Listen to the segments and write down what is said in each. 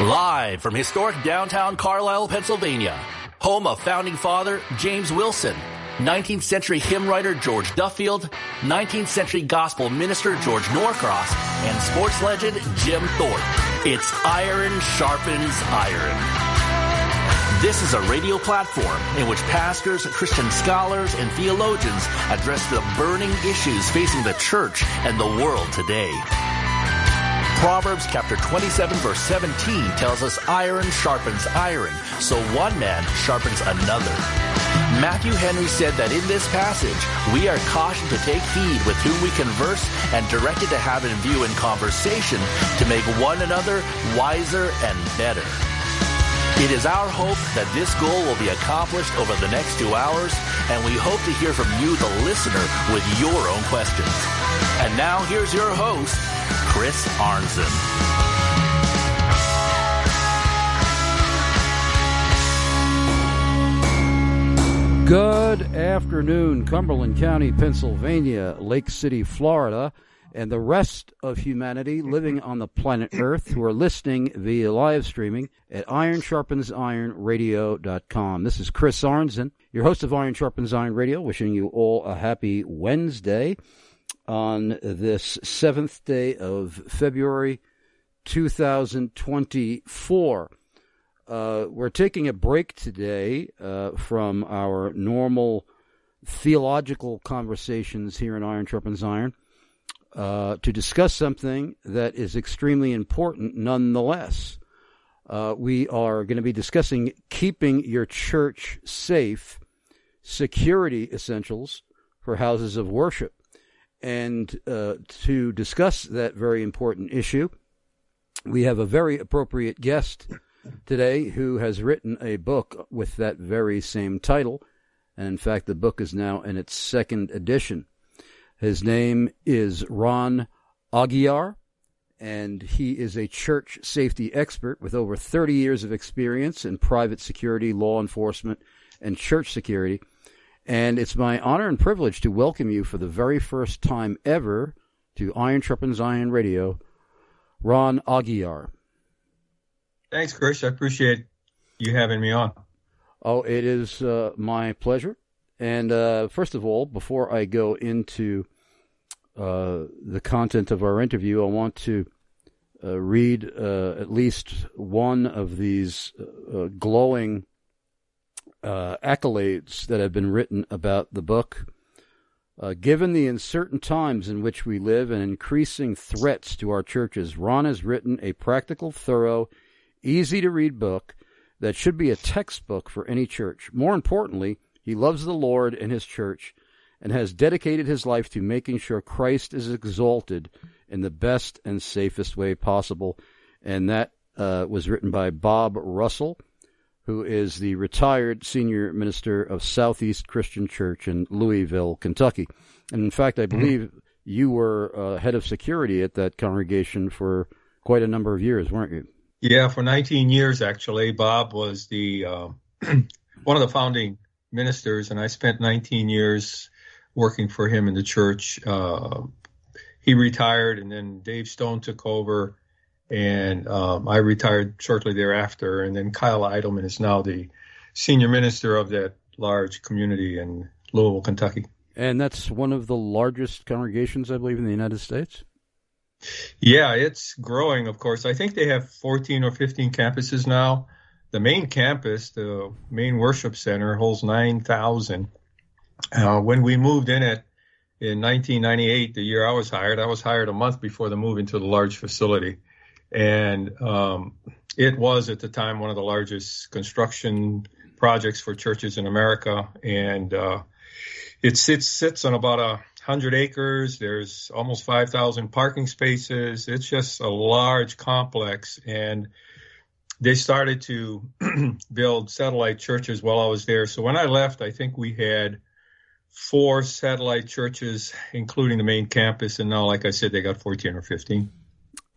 Live from historic downtown Carlisle, Pennsylvania, home of founding father James Wilson, 19th century hymn writer George Duffield, 19th century gospel minister George Norcross, and sports legend Jim Thorpe. It's Iron Sharpens Iron. This is a radio platform in which pastors, Christian scholars, and theologians address the burning issues facing the church and the world today. Proverbs chapter 27 verse 17 tells us iron sharpens iron, so one man sharpens another. Matthew Henry said that in this passage, we are cautioned to take heed with whom we converse and directed to have in view in conversation to make one another wiser and better. It is our hope that this goal will be accomplished over the next two hours, and we hope to hear from you, the listener, with your own questions. And now here's your host, Chris Arnzen. Good afternoon, Cumberland County, Pennsylvania, Lake City, Florida, and the rest of humanity living on the planet Earth who are listening via live streaming at ironsharpensironradio.com. This is Chris Arnzen, your host of Iron Sharpens Iron Radio, wishing you all a happy Wednesday on this seventh day of February 2024. Uh, we're taking a break today uh, from our normal theological conversations here in Iron Sharpens Iron uh, to discuss something that is extremely important nonetheless. Uh, we are going to be discussing keeping your church safe, security essentials for houses of worship. And uh, to discuss that very important issue, we have a very appropriate guest today who has written a book with that very same title. And in fact, the book is now in its second edition. His name is Ron Aguiar, and he is a church safety expert with over 30 years of experience in private security, law enforcement, and church security. And it's my honor and privilege to welcome you for the very first time ever to Iron Sharpens Iron Radio, Ron Aguiar. Thanks, Chris. I appreciate you having me on. Oh, it is uh, my pleasure. And uh, first of all, before I go into uh, the content of our interview, I want to uh, read uh, at least one of these uh, accolades that have been written about the book. Uh, given the uncertain times in which we live and increasing threats to our churches, Ron has written a practical, thorough, easy to read book that should be a textbook for any church. More importantly, he loves the Lord and his church and has dedicated his life to making sure Christ is exalted in the best and safest way possible. And that uh, was written by Bob Russell, who is the retired senior minister of Southeast Christian Church in Louisville, Kentucky. And in fact, I mm-hmm. believe mm-hmm. you were uh, head of security at that congregation for quite a number of years, weren't you? Yeah, for 19 years actually. Bob was the uh, one of the founding ministers, and I spent 19 years working for him in the church. Uh, he retired, and then Dave Stone took over, and um, I retired shortly thereafter. And then Kyle Idleman is now the senior minister of that large community in Louisville, Kentucky. And that's one of the largest congregations, I believe, in the United States. Yeah, it's growing, of course. I think they have 14 or 15 campuses now. The main campus, the main worship center, holds 9,000. Uh, when we moved in it in 1998, the year I was hired, I was hired a month before the move into the large facility. And um, it was at the time one of the largest construction projects for churches in America. And uh, it sits, sits on about a hundred acres. There's almost 5,000 parking spaces. It's just a large complex. And they started to build satellite churches while I was there. So when I left, I think we had four satellite churches, including the main campus, and now, like I said, they got 14 or 15.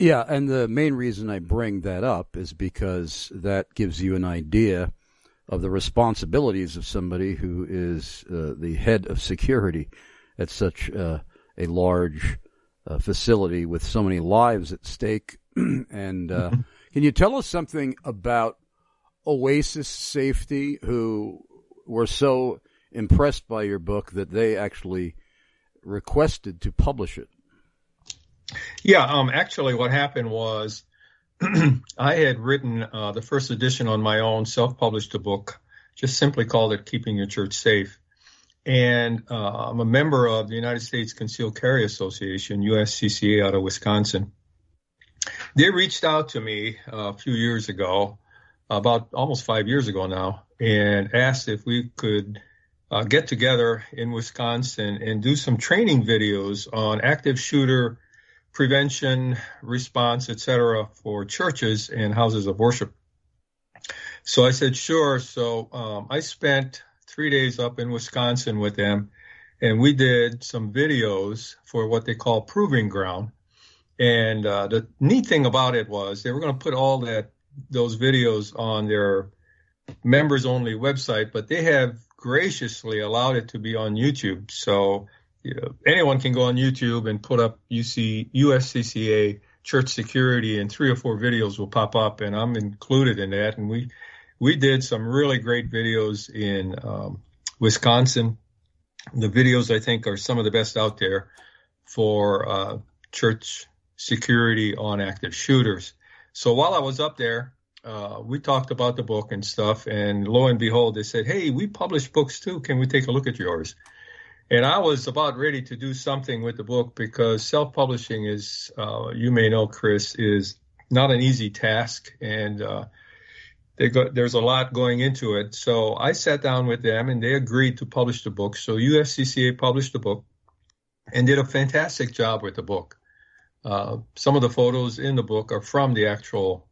Yeah, and the main reason I bring that up is because that gives you an idea of the responsibilities of somebody who is uh, the head of security at such uh, a large uh, facility with so many lives at stake and uh, Can you tell us something about Oasis Safety, who were so impressed by your book that they actually requested to publish it? Yeah, um, actually, what happened was I had written uh, the first edition on my own, self published a book, just simply called it Keeping Your Church Safe. And uh, I'm a member of the United States Concealed Carry Association, USCCA, out of Wisconsin. They reached out to me uh, a few years ago, about almost five years ago now, and asked if we could uh, get together in Wisconsin and do some training videos on active shooter prevention, response, etc., for churches and houses of worship. So I said, sure. So um, I spent three days up in Wisconsin with them, and we did some videos for what they call proving ground. And uh, the neat thing about it was they were going to put all that those videos on their members only website, but they have graciously allowed it to be on YouTube. So you know, anyone can go on YouTube and put up UC USCCA church security, and three or four videos will pop up, and I'm included in that. And we we did some really great videos in um, Wisconsin. The videos I think are some of the best out there for uh, church security on active shooters. So while I was up there, uh, we talked about the book and stuff, and lo and behold, they said, "Hey, we publish books too. Can we take a look at yours?" And I was about ready to do something with the book because self-publishing is, uh, you may know, Chris, is not an easy task, and uh, go, there's a lot going into it. So I sat down with them, and they agreed to publish the book. So USCCA published the book and did a fantastic job with the book. Uh, some of the photos in the book are from the actual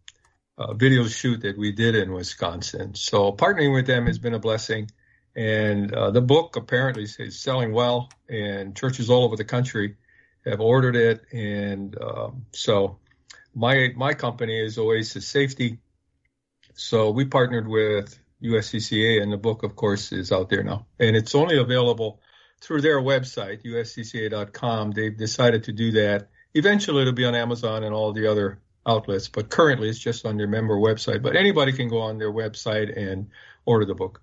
uh, video shoot that we did in Wisconsin. So partnering with them has been a blessing. And uh, the book apparently is selling well, and churches all over the country have ordered it. And um, so my my company is Oasis Safety. So we partnered with USCCA, and the book, of course, is out there now, and it's only available through their website, uscca.com. They've decided to do that Eventually, it'll be on Amazon and all the other outlets, but currently it's just on their member website. But anybody can go on their website and order the book.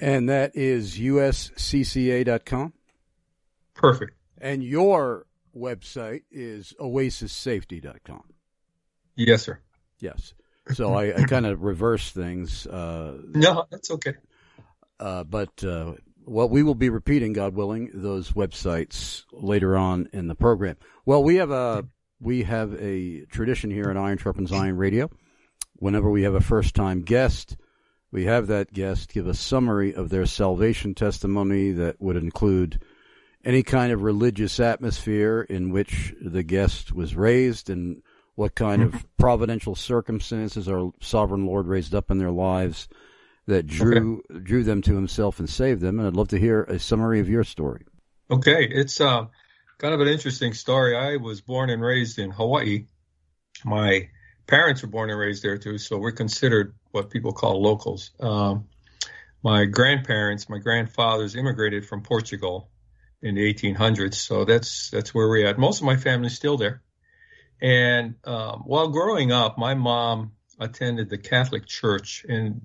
And that is uscca.com? Perfect. And your website is oasissafety.com? Yes, sir. Yes. So I, I kind of reverse things. Uh, no, that's okay. Uh, but uh, well, we will be repeating, God willing, those websites later on in the program. Well, we have a we have a tradition here at Iron Sharpens Iron Radio. Whenever we have a first time guest, we have that guest give a summary of their salvation testimony that would include any kind of religious atmosphere in which the guest was raised and what kind of providential circumstances our sovereign Lord raised up in their lives that drew okay. drew them to himself and saved them. And I'd love to hear a summary of your story. Okay, it's uh, kind of an interesting story. I was born and raised in Hawaii. My parents were born and raised there too, so we're considered what people call locals. Um, my grandparents, my grandfathers immigrated from Portugal in the 1800s, so that's that's where we're at. Most of my family's still there. And um, while growing up, my mom attended the Catholic Church, and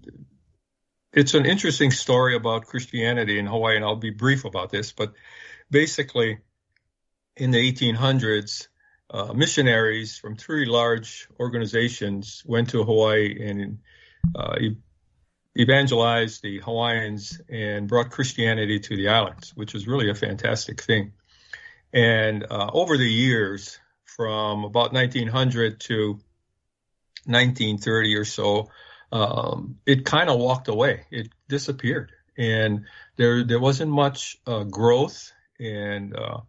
it's an interesting story about Christianity in Hawaii, and I'll be brief about this. But basically, in the 1800s, uh, missionaries from three large organizations went to Hawaii and evangelized the Hawaiians and brought Christianity to the islands, which was really a fantastic thing. And uh, over the years, from about 1900 to 1930 or so, um, it kind of walked away. It disappeared, and there there wasn't much uh, growth and uh,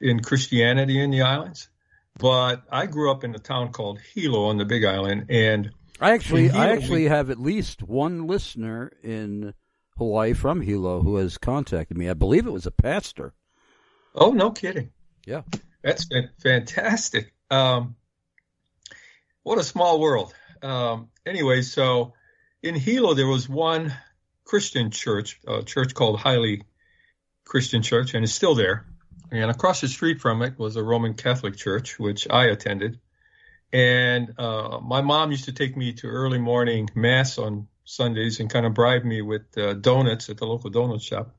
in Christianity in the islands. But I grew up in a town called Hilo on the Big Island, and I actually Hilo, I actually we, have at least one listener in Hawaii from Hilo who has contacted me. I believe it was a pastor. Oh, no kidding! Yeah, that's fantastic. Um, what a small world. Um, anyway, so in Hilo there was one Christian church, a church called Haili Christian Church, and it's still there. And across the street from it was a Roman Catholic church, which I attended. And uh, my mom used to take me to early morning mass on Sundays and kind of bribe me with uh, donuts at the local donut shop.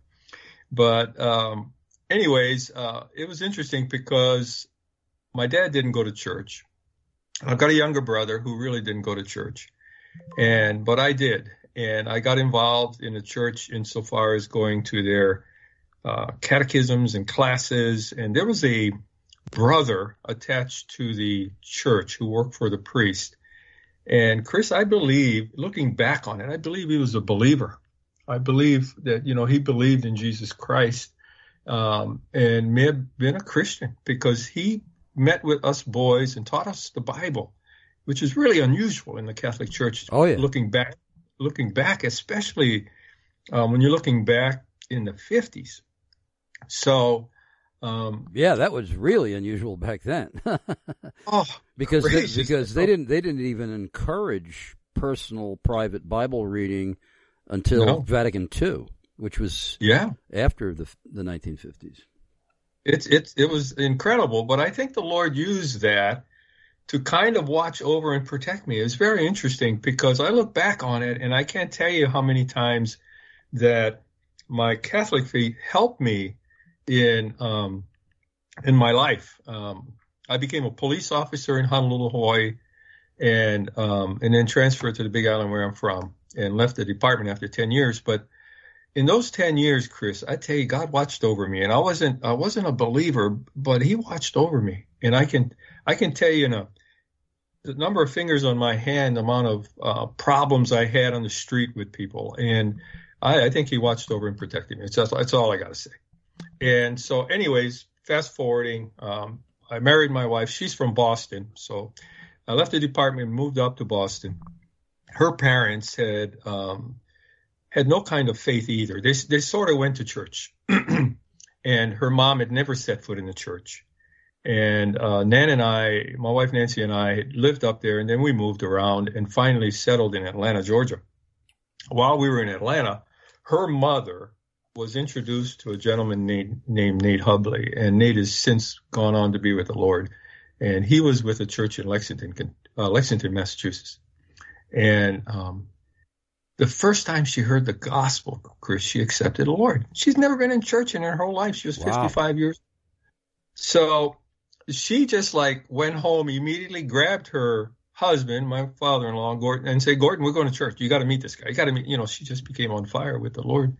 But, um, anyways, uh, it was interesting because my dad didn't go to church. I've got a younger brother who really didn't go to church, and but I did, and I got involved in the church insofar as going to their uh, catechisms and classes, and there was a brother attached to the church who worked for the priest. And Chris, I believe, looking back on it, I believe he was a believer. I believe that you know he believed in Jesus Christ um, and may have been a Christian because he met with us boys and taught us the Bible, which is really unusual in the Catholic Church. Oh yeah. Looking back, looking back, especially um, when you're looking back in the 50s. So. Um, yeah, that was really unusual back then. oh, because they, because they didn't they didn't even encourage personal private Bible reading until no. Vatican II, which was yeah after the the 1950s. It's it's it was incredible, but I think the Lord used that to kind of watch over and protect me. It's very interesting because I look back on it and I can't tell you how many times that my Catholic faith helped me in um, in my life. Um, I became a police officer in Honolulu, Hawaii, and um, and then transferred to the Big Island where I'm from, and left the department after ten years. But in those 10 years, Chris, I tell you, God watched over me and I wasn't, I wasn't a believer, but he watched over me. And I can, I can tell you, you know, the number of fingers on my hand, the amount of uh, problems I had on the street with people. And I, I think he watched over and protected me. It's that's all I got to say. And so anyways, fast forwarding, um, I married my wife. She's from Boston. So I left the department, moved up to Boston. Her parents had, um, had no kind of faith either. They, they sort of went to church. and her mom had never set foot in the church. And uh, Nan and I, my wife Nancy and I, lived up there, and then we moved around and finally settled in Atlanta, Georgia. While we were in Atlanta, her mother was introduced to a gentleman named, named Nate Hubley, and Nate has since gone on to be with the Lord. And he was with a church in Lexington, uh, Lexington, Massachusetts. And um, the first time she heard the gospel, Chris, she accepted the Lord. She's never been in church in her whole life. She was wow. 55 years. So she just like went home, immediately grabbed her husband, my father-in-law, Gordon, and said, Gordon, we're going to church. You got to meet this guy. You got to meet, you know, she just became on fire with the Lord.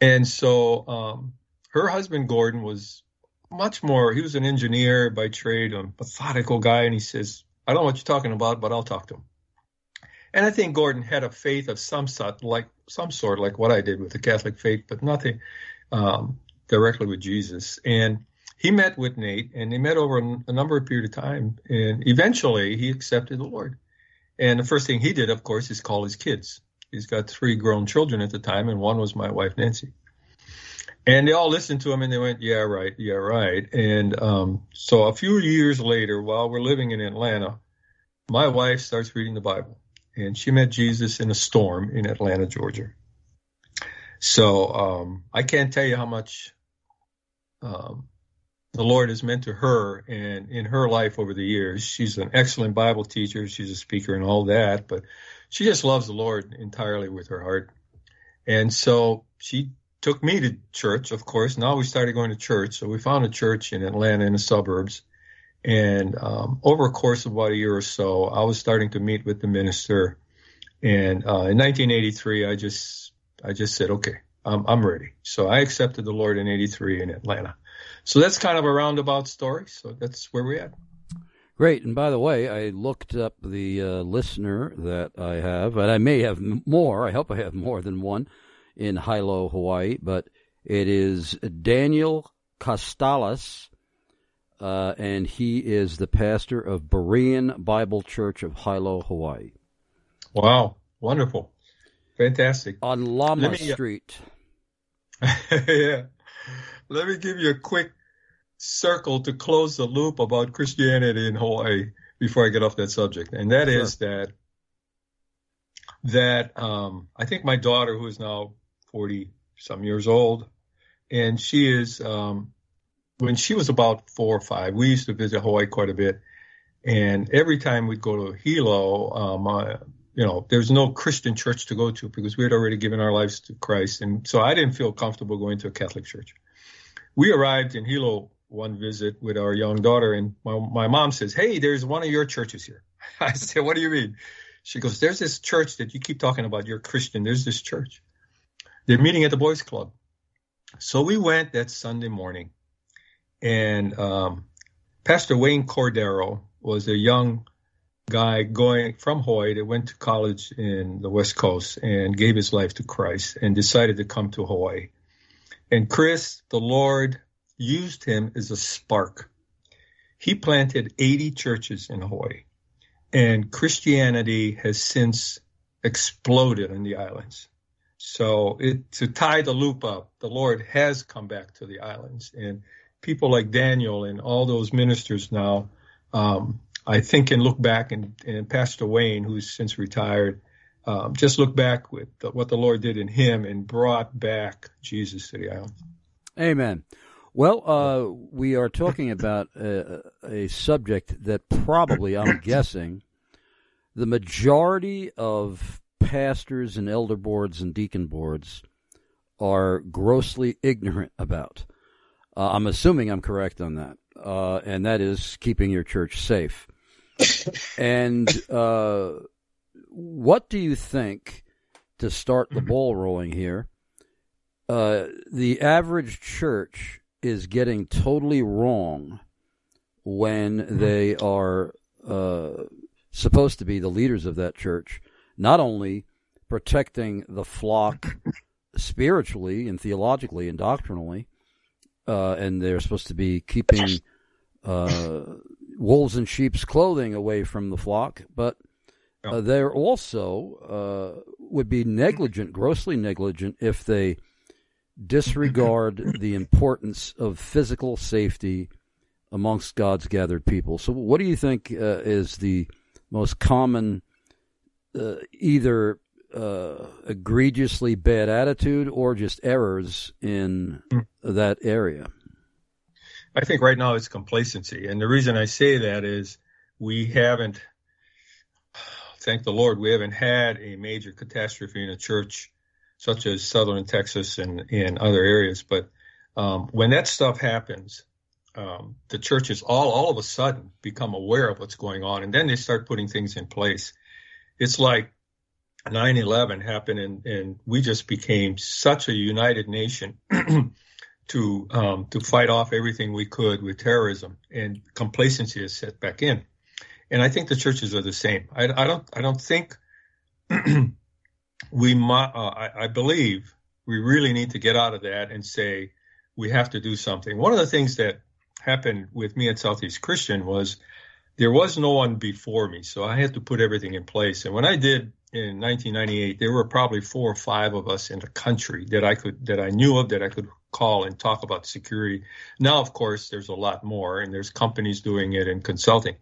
And so, um, her husband, Gordon, was much more, he was an engineer by trade, a methodical guy. And he says, I don't know what you're talking about, but I'll talk to him. And I think Gordon had a faith of some sort, like some sort, like what I did with the Catholic faith, but nothing um, directly with Jesus. And he met with Nate, and they met over a, number of period of time, and eventually he accepted the Lord. And the first thing he did, of course, is call his kids. He's got three grown children at the time, and one was my wife Nancy. And they all listened to him, and they went, "Yeah, right, yeah, right." And um, so a few years later, while we're living in Atlanta, my wife starts reading the Bible and she met Jesus in a storm in Atlanta, Georgia. So um, I can't tell you how much um, the Lord has meant to her and in her life over the years. She's an excellent Bible teacher, she's a speaker and all that, but she just loves the Lord entirely with her heart. And so she took me to church, of course. Now we started going to church. So we found a church in Atlanta in the suburbs. And um, over a course of about a year or so, I was starting to meet with the minister. And uh, in 1983, I just I just said, okay, I'm, I'm ready. So I accepted the Lord in '83 in Atlanta. So that's kind of a roundabout story. So that's where we're at. Great. And by the way, I looked up the uh, listener that I have, and I may have more. I hope I have more than one in Hilo, Hawaii, but it is Daniel Costalas uh, and he is the pastor of Berean Bible Church of Hilo, Hawaii. Wow, wonderful, fantastic. On Lama me, uh, Street. yeah, let me give you a quick circle to close the loop about Christianity in Hawaii before I get off that subject, and that sure. is that that um, I think my daughter, who is now forty some years old, and she is um, when she was about four or five, we used to visit Hawaii quite a bit. And every time we'd go to Hilo, um, uh, you know, there's no Christian church to go to because we had already given our lives to Christ. And so I didn't feel comfortable going to a Catholic church. We arrived in Hilo one visit with our young daughter, and my, my mom says, Hey, there's one of your churches here. I said, What do you mean? She goes, There's this church that you keep talking about. You're Christian. There's this church. They're meeting at the boys' club. So we went that Sunday morning, and um, Pastor Wayne Cordeiro was a young guy going from Hawaii that went to college in the West Coast and gave his life to Christ and decided to come to Hawaii. And Chris, the Lord used him as a spark. He planted 80 churches in Hawaii, and Christianity has since exploded in the islands. So it, to tie the loop up, the Lord has come back to the islands, and people like Daniel and all those ministers now, um, I think, can look back and, and Pastor Wayne, who's since retired, um, just look back with the, what the Lord did in him and brought back Jesus to the island. Amen. Well, uh, we are talking about a, a, subject that probably, I'm guessing, the majority of pastors and elder boards and deacon boards are grossly ignorant about. Uh, I'm assuming I'm correct on that, uh, and that is keeping your church safe. and uh, what do you think, to start the ball rolling here, uh, the average church is getting totally wrong when mm-hmm. they are uh, supposed to be the leaders of that church, not only protecting the flock spiritually and theologically and doctrinally, uh, and they're supposed to be keeping uh, wolves in sheep's clothing away from the flock, but uh, they're also uh, would be negligent, grossly negligent, if they disregard the importance of physical safety amongst God's gathered people. So, what do you think uh, is the most common, uh, either uh, egregiously bad attitude or just errors in mm. that area? I think right now it's complacency. And the reason I say that is we haven't, thank the Lord, we haven't had a major catastrophe in a church such as southern Texas and in other areas. But um, when that stuff happens, um, the churches all all of a sudden become aware of what's going on, and then they start putting things in place. It's like 9/11 happened, and, and we just became such a united nation to um, to fight off everything we could with terrorism, and complacency is set back in. And I think the churches are the same. I, I don't I don't think we uh, I, I believe we really need to get out of that and say we have to do something. One of the things that happened with me at Southeast Christian was there was no one before me, so I had to put everything in place. And when I did in 1998, there were probably four or five of us in the country that I could that I knew of that I could call and talk about security. Now, of course, there's a lot more, and there's companies doing it and consulting.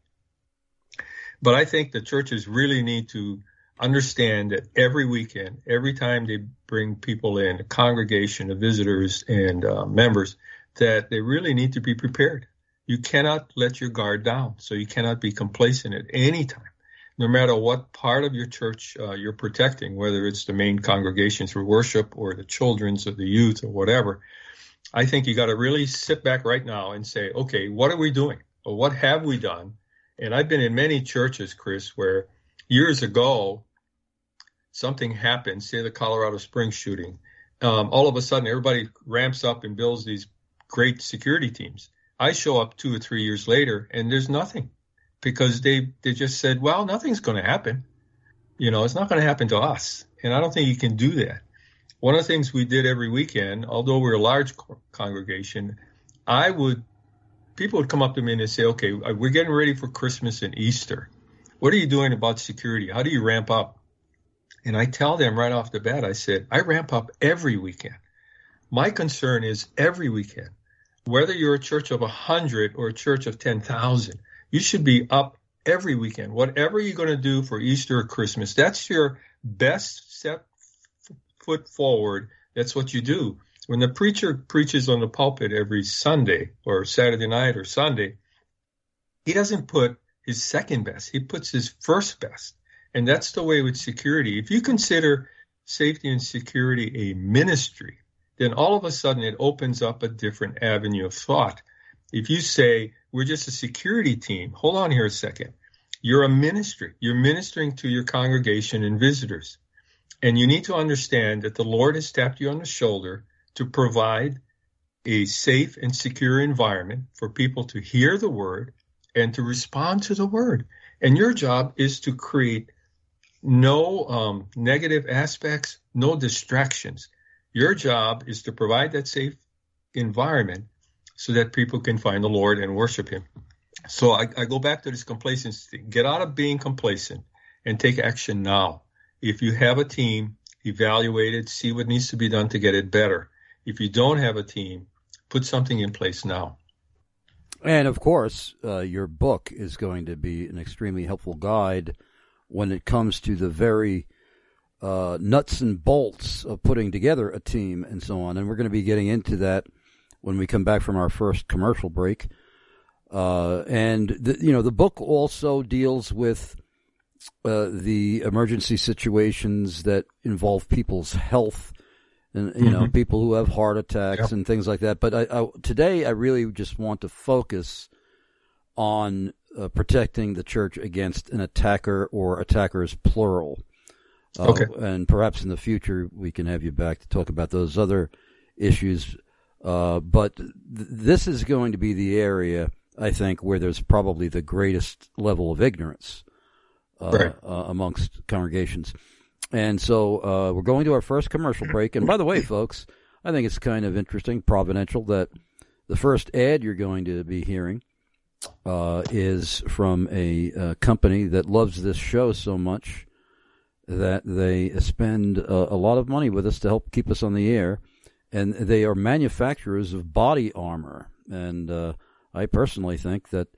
But I think the churches really need to understand that every weekend, every time they bring people in, a congregation of visitors and uh, members, that they really need to be prepared. You cannot let your guard down, so you cannot be complacent at any time, no matter what part of your church uh, you're protecting, whether it's the main congregation through worship or the children's or the youth or whatever. I think you got to really sit back right now and say, okay, what are we doing? Or what have we done? And I've been in many churches, Chris, where years ago something happens, say the Colorado Springs shooting, um, all of a sudden everybody ramps up and builds these great security teams. I show up two or three years later and there's nothing because they, they just said, well, nothing's going to happen. You know, it's not going to happen to us. And I don't think you can do that. One of the things we did every weekend, although we're a large congregation, I would, people would come up to me and say, okay, we're getting ready for Christmas and Easter. What are you doing about security? How do you ramp up? And I tell them right off the bat, I said, I ramp up every weekend. My concern is every weekend, whether you're a church of 100 or a church of 10,000, you should be up every weekend. Whatever you're going to do for Easter or Christmas, that's your best step foot forward. That's what you do. When the preacher preaches on the pulpit every Sunday or Saturday night or Sunday, he doesn't put his second best. He puts his first best. And that's the way with security. If you consider safety and security a ministry, then all of a sudden it opens up a different avenue of thought. If you say, we're just a security team, hold on here a second. You're a ministry. You're ministering to your congregation and visitors. And you need to understand that the Lord has tapped you on the shoulder to provide a safe and secure environment for people to hear the word and to respond to the word. And your job is to create no um, negative aspects, no distractions. Your job is to provide that safe environment so that people can find the Lord and worship Him. So I, I go back to this complacency. Get out of being complacent and take action now. If you have a team, evaluate it, see what needs to be done to get it better. If you don't have a team, put something in place now. And of course, uh, your book is going to be an extremely helpful guide when it comes to the very uh, nuts and bolts of putting together a team and so on. And we're going to be getting into that when we come back from our first commercial break. Uh, and the, you know, the book also deals with uh, the emergency situations that involve people's health, and you mm-hmm. know, people who have heart attacks yep. and things like that. But I, I, today, I really just want to focus on uh, protecting the church against an attacker or attackers plural. Uh, okay. And perhaps in the future we can have you back to talk about those other issues. Uh, but th- this is going to be the area I think where there's probably the greatest level of ignorance uh, right. Uh, amongst congregations. And so uh, we're going to our first commercial break. And by the way, folks, I think it's kind of interesting, providential, that the first ad you're going to be hearing uh, is from a, a, company that loves this show so much that they spend a, a, lot of money with us to help keep us on the air, and they are manufacturers of body armor. And uh, I personally think that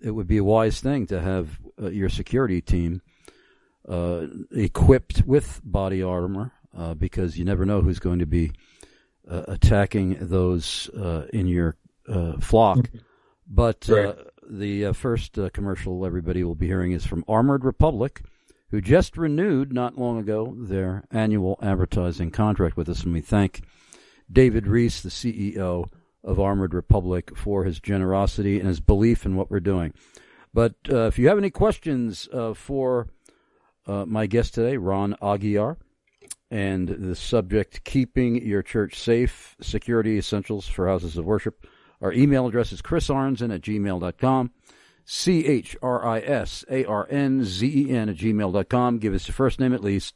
it would be a wise thing to have uh, your security team uh, equipped with body armor uh, because you never know who's going to be uh, attacking those in your flock. Mm-hmm. But uh, right. The uh, first uh, commercial everybody will be hearing is from Armored Republic, who just renewed not long ago their annual advertising contract with us. And we thank David Reese, the CEO of Armored Republic, for his generosity and his belief in what we're doing. But uh, if you have any questions uh, for uh, my guest today, Ron Aguiar, and the subject keeping your church safe, security essentials for houses of worship, our email address is chrisarnzen at gmail.com. C H R I S A R N Z E N at gmail.com. Give us your first name at least,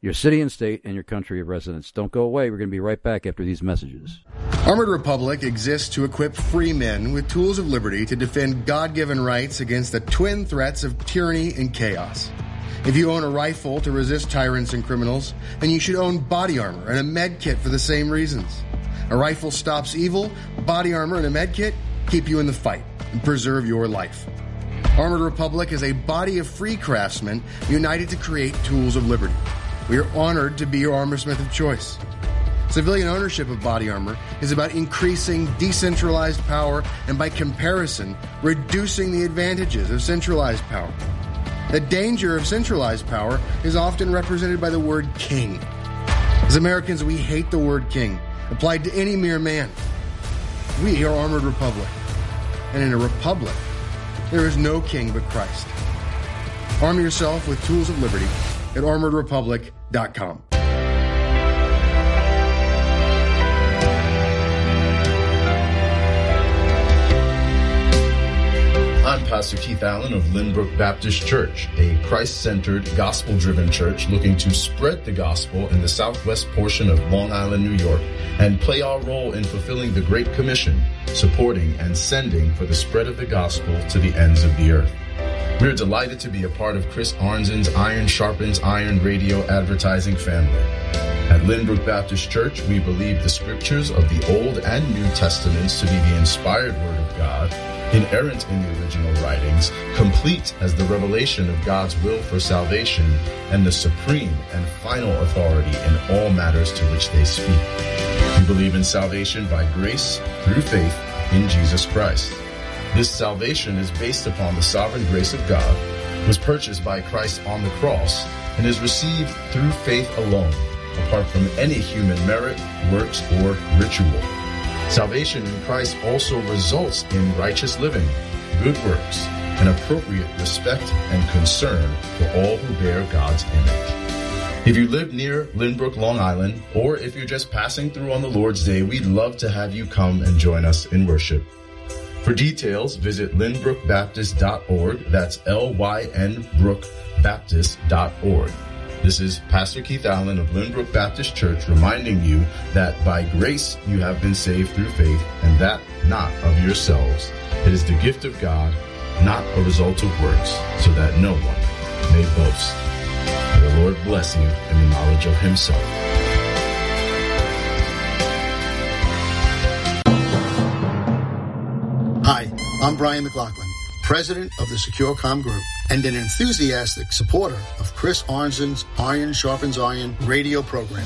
your city and state, and your country of residence. Don't go away. We're going to be right back after these messages. Armored Republic exists to equip free men with tools of liberty to defend God given rights against the twin threats of tyranny and chaos. If you own a rifle to resist tyrants and criminals, then you should own body armor and a med kit for the same reasons. A rifle stops evil, body armor, and a med kit keep you in the fight and preserve your life. Armored Republic is a body of free craftsmen united to create tools of liberty. We are honored to be your armorsmith of choice. Civilian ownership of body armor is about increasing decentralized power and, by comparison, reducing the advantages of centralized power. The danger of centralized power is often represented by the word king. As Americans, we hate the word king applied to any mere man. We are Armored Republic. And in a republic, there is no king but Christ. Arm yourself with tools of liberty at armoredrepublic.com. Pastor Keith Allen of Lynbrook Baptist Church, a Christ-centered, gospel-driven church looking to spread the gospel in the southwest portion of Long Island, New York, and play our role in fulfilling the Great Commission, supporting and sending for the spread of the gospel to the ends of the earth. We're delighted to be a part of Chris Arnzen's Iron Sharpens Iron radio advertising family. At Lynbrook Baptist Church, we believe the scriptures of the Old and New Testaments to be the inspired Word of God inerrant in the original writings, complete as the revelation of God's will for salvation, and the supreme and final authority in all matters to which they speak. We believe in salvation by grace through faith in Jesus Christ. This salvation is based upon the sovereign grace of God, was purchased by Christ on the cross, and is received through faith alone, apart from any human merit, works, or ritual. Salvation in Christ also results in righteous living, good works, and appropriate respect and concern for all who bear God's image. If you live near Lynbrook, Long Island, or if you're just passing through on the Lord's Day, we'd love to have you come and join us in worship. For details, visit lynbrookbaptist.org. That's L-Y-N brookbaptist.org. This is Pastor Keith Allen of Lynbrook Baptist Church reminding you that by grace you have been saved through faith, and that not of yourselves. It is the gift of God, not a result of works, so that no one may boast. May the Lord bless you in the knowledge of himself. Hi, I'm Brian McLaughlin, president of the SecureCom Group and an enthusiastic supporter of Chris Arnzen's Iron Sharpens Iron radio program.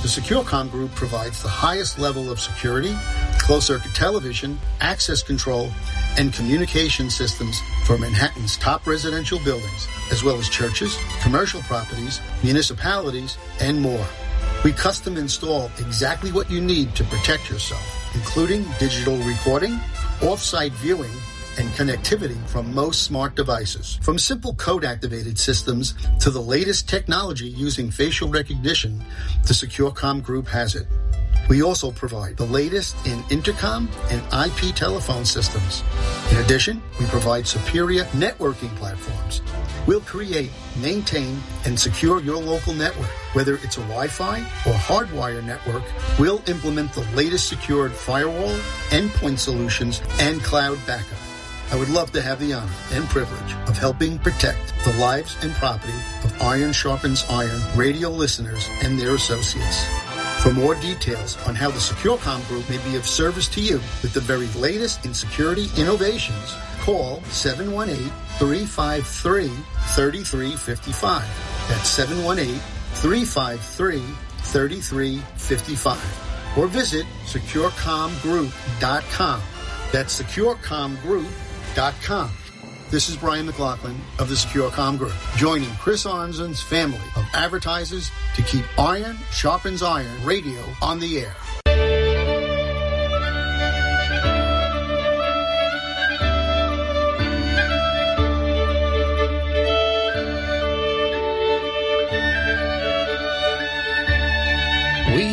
The SecureCom Group provides the highest level of security, closed circuit television, access control, and communication systems for Manhattan's top residential buildings, as well as churches, commercial properties, municipalities, and more. We custom install exactly what you need to protect yourself, including digital recording, off-site viewing, and connectivity from most smart devices. From simple code activated systems to the latest technology using facial recognition, the SecureCom Group has it. We also provide the latest in intercom and IP telephone systems. In addition, we provide superior networking platforms. We'll create, maintain, and secure your local network. Whether it's a Wi-Fi or hardwire network, we'll implement the latest secured firewall, endpoint solutions, and cloud backup. I would love to have the honor and privilege of helping protect the lives and property of Iron Sharpens Iron radio listeners and their associates. For more details on how the SecureCom Group may be of service to you with the very latest in security innovations, call 718-353-3355. That's 718-353-3355. Or visit securecomgroup.com. That's securecomgroup.com. This is Brian McLaughlin of the SecureCom Group, joining Chris Arnzen's family of advertisers to keep Iron Sharpens Iron radio on the air.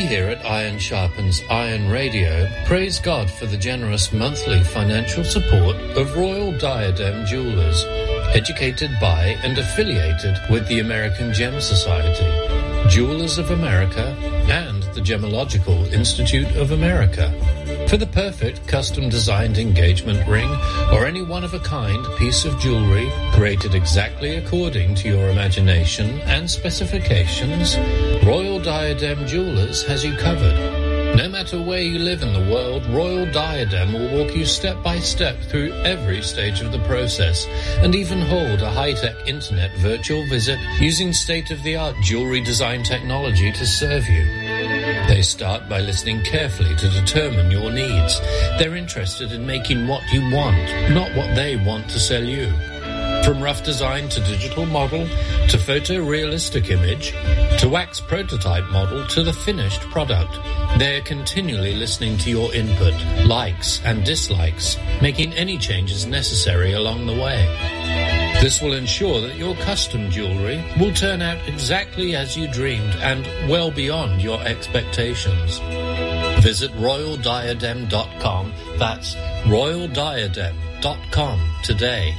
Here at Iron Sharpens Iron Radio praise God for the generous monthly financial support of Royal Diadem Jewelers, educated by and affiliated with the American Gem Society, Jewelers of America, and the Gemological Institute of America. For the perfect custom designed engagement ring or any one of a kind piece of jewelry created exactly according to your imagination and specifications, Royal Diadem Jewelers has you covered. No matter where you live in the world, Royal Diadem will walk you step by step through every stage of the process and even hold a high-tech internet virtual visit using state-of-the-art jewelry design technology to serve you. They start by listening carefully to determine your needs. They're interested in making what you want, not what they want to sell you. From rough design to digital model, to photorealistic image, to wax prototype model, to the finished product, they're continually listening to your input, likes and dislikes, making any changes necessary along the way. This will ensure that your custom jewelry will turn out exactly as you dreamed and well beyond your expectations. Visit royaldiadem.com. That's royaldiadem.com today.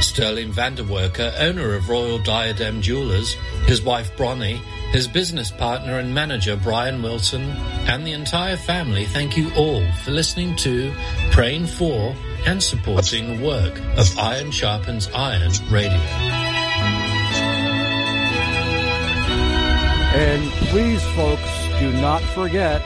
Sterling Vanderwerker, owner of Royal Diadem Jewelers, his wife Bronnie, his business partner and manager Brian Wilson, and the entire family thank you all for listening to, praying for, and supporting the work of Iron Sharpens Iron Radio. And please, folks, do not forget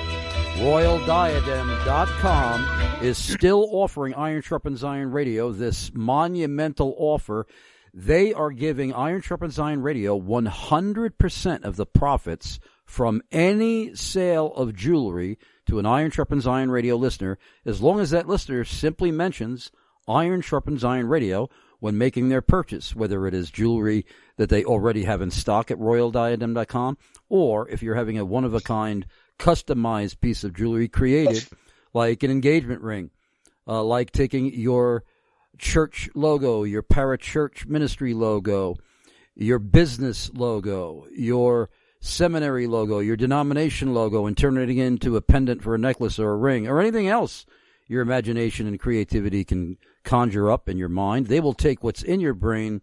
RoyalDiadem.com is still offering Iron Sharpens Iron Radio this monumental offer. They are giving Iron Sharpens Iron Radio 100% of the profits from any sale of jewelry to an Iron Sharpens Iron Radio listener, as long as that listener simply mentions Iron Sharpens Iron Radio when making their purchase, whether it is jewelry that they already have in stock at royaldiadem.com or if you're having a one of a kind customized piece of jewelry created like an engagement ring, uh, like taking your church logo, your parachurch ministry logo, your business logo, your seminary logo, your denomination logo, and turning it into a pendant for a necklace or a ring or anything else your imagination and creativity can conjure up in your mind. They will take what's in your brain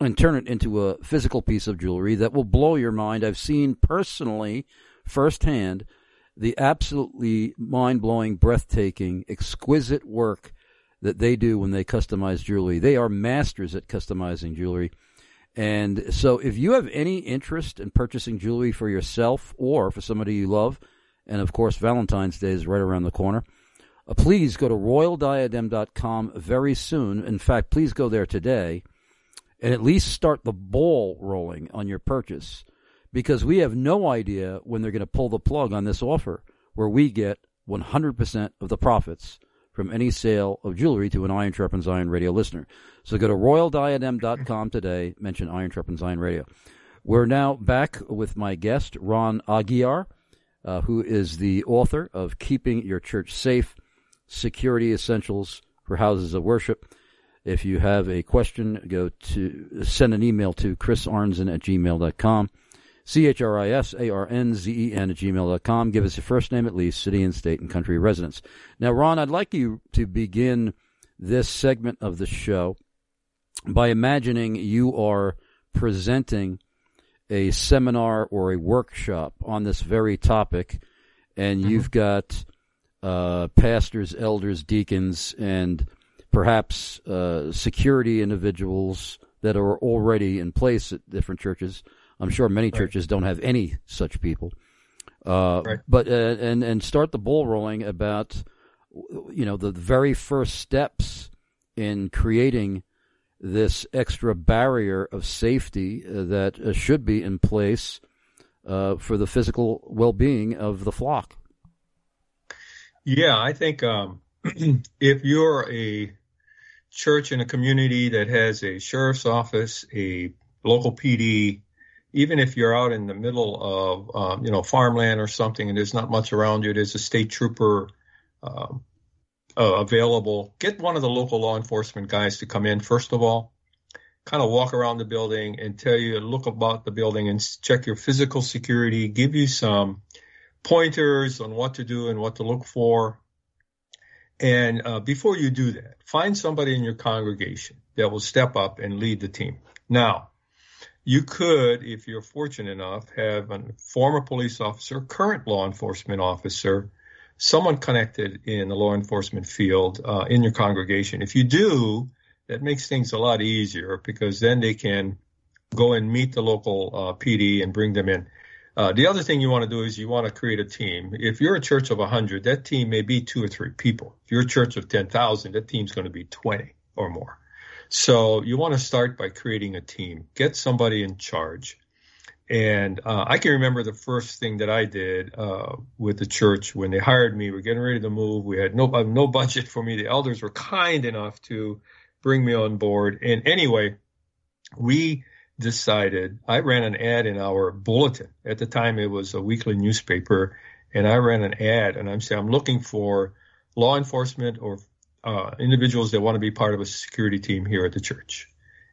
and turn it into a physical piece of jewelry that will blow your mind. I've seen personally, firsthand, the absolutely mind blowing, breathtaking, exquisite work that they do when they customize jewelry. They are masters at customizing jewelry. And so, if you have any interest in purchasing jewelry for yourself or for somebody you love, and of course, Valentine's Day is right around the corner, uh, please go to royaldiadem.com very soon. In fact, please go there today and at least start the ball rolling on your purchase because we have no idea when they're going to pull the plug on this offer where we get 100% of the profits from any sale of jewelry to an Iron Sharpens Iron radio listener. So go to royaldiadem.com today, mention Iron Sharpens Iron radio. We're now back with my guest, Ron Aguiar, uh, who is the author of Keeping Your Church Safe Security Essentials for Houses of Worship. If you have a question, go to send an email to chrisarnzen at gmail.com. C H R I S A R N Z E N at gmail.com. Give us your first name at least, city and state and country residence. Now, Ron, I'd like you to begin this segment of the show by imagining you are presenting a seminar or a workshop on this very topic, and mm-hmm. you've got uh, pastors, elders, deacons, and perhaps uh, security individuals that are already in place at different churches I'm sure many churches don't have any such people. Uh, right. But uh, and and start the ball rolling about you know the very first steps in creating this extra barrier of safety uh, that uh, should be in place uh, for the physical well-being of the flock. Yeah, I think um, if you're a church in a community that has a sheriff's office, a local PD, even if you're out in the middle of um, you know farmland or something and there's not much around you, there's a state trooper um, uh, available. Get one of the local law enforcement guys to come in first of all, kind of walk around the building and tell you look about the building and check your physical security, give you some pointers on what to do and what to look for. And uh, before you do that, find somebody in your congregation that will step up and lead the team. Now, you could, if you're fortunate enough, have a former police officer, current law enforcement officer, someone connected in the law enforcement field uh, in your congregation. If you do, that makes things a lot easier because then they can go and meet the local uh, PD and bring them in. Uh, the other thing you want to do is you want to create a team. If you're a church of 100, that team may be two or three people. If you're a church of 10,000, that team's going to be 20 or more. So you want to start by creating a team, get somebody in charge. And uh, I can remember the first thing that I did uh, with the church when they hired me. We are getting ready to move. We had no uh, no budget for me. The elders were kind enough to bring me on board. And anyway, we decided. I ran an ad in our bulletin. At the time, it was a weekly newspaper, and I ran an ad. And I'm saying I'm looking for law enforcement or uh, individuals that want to be part of a security team here at the church.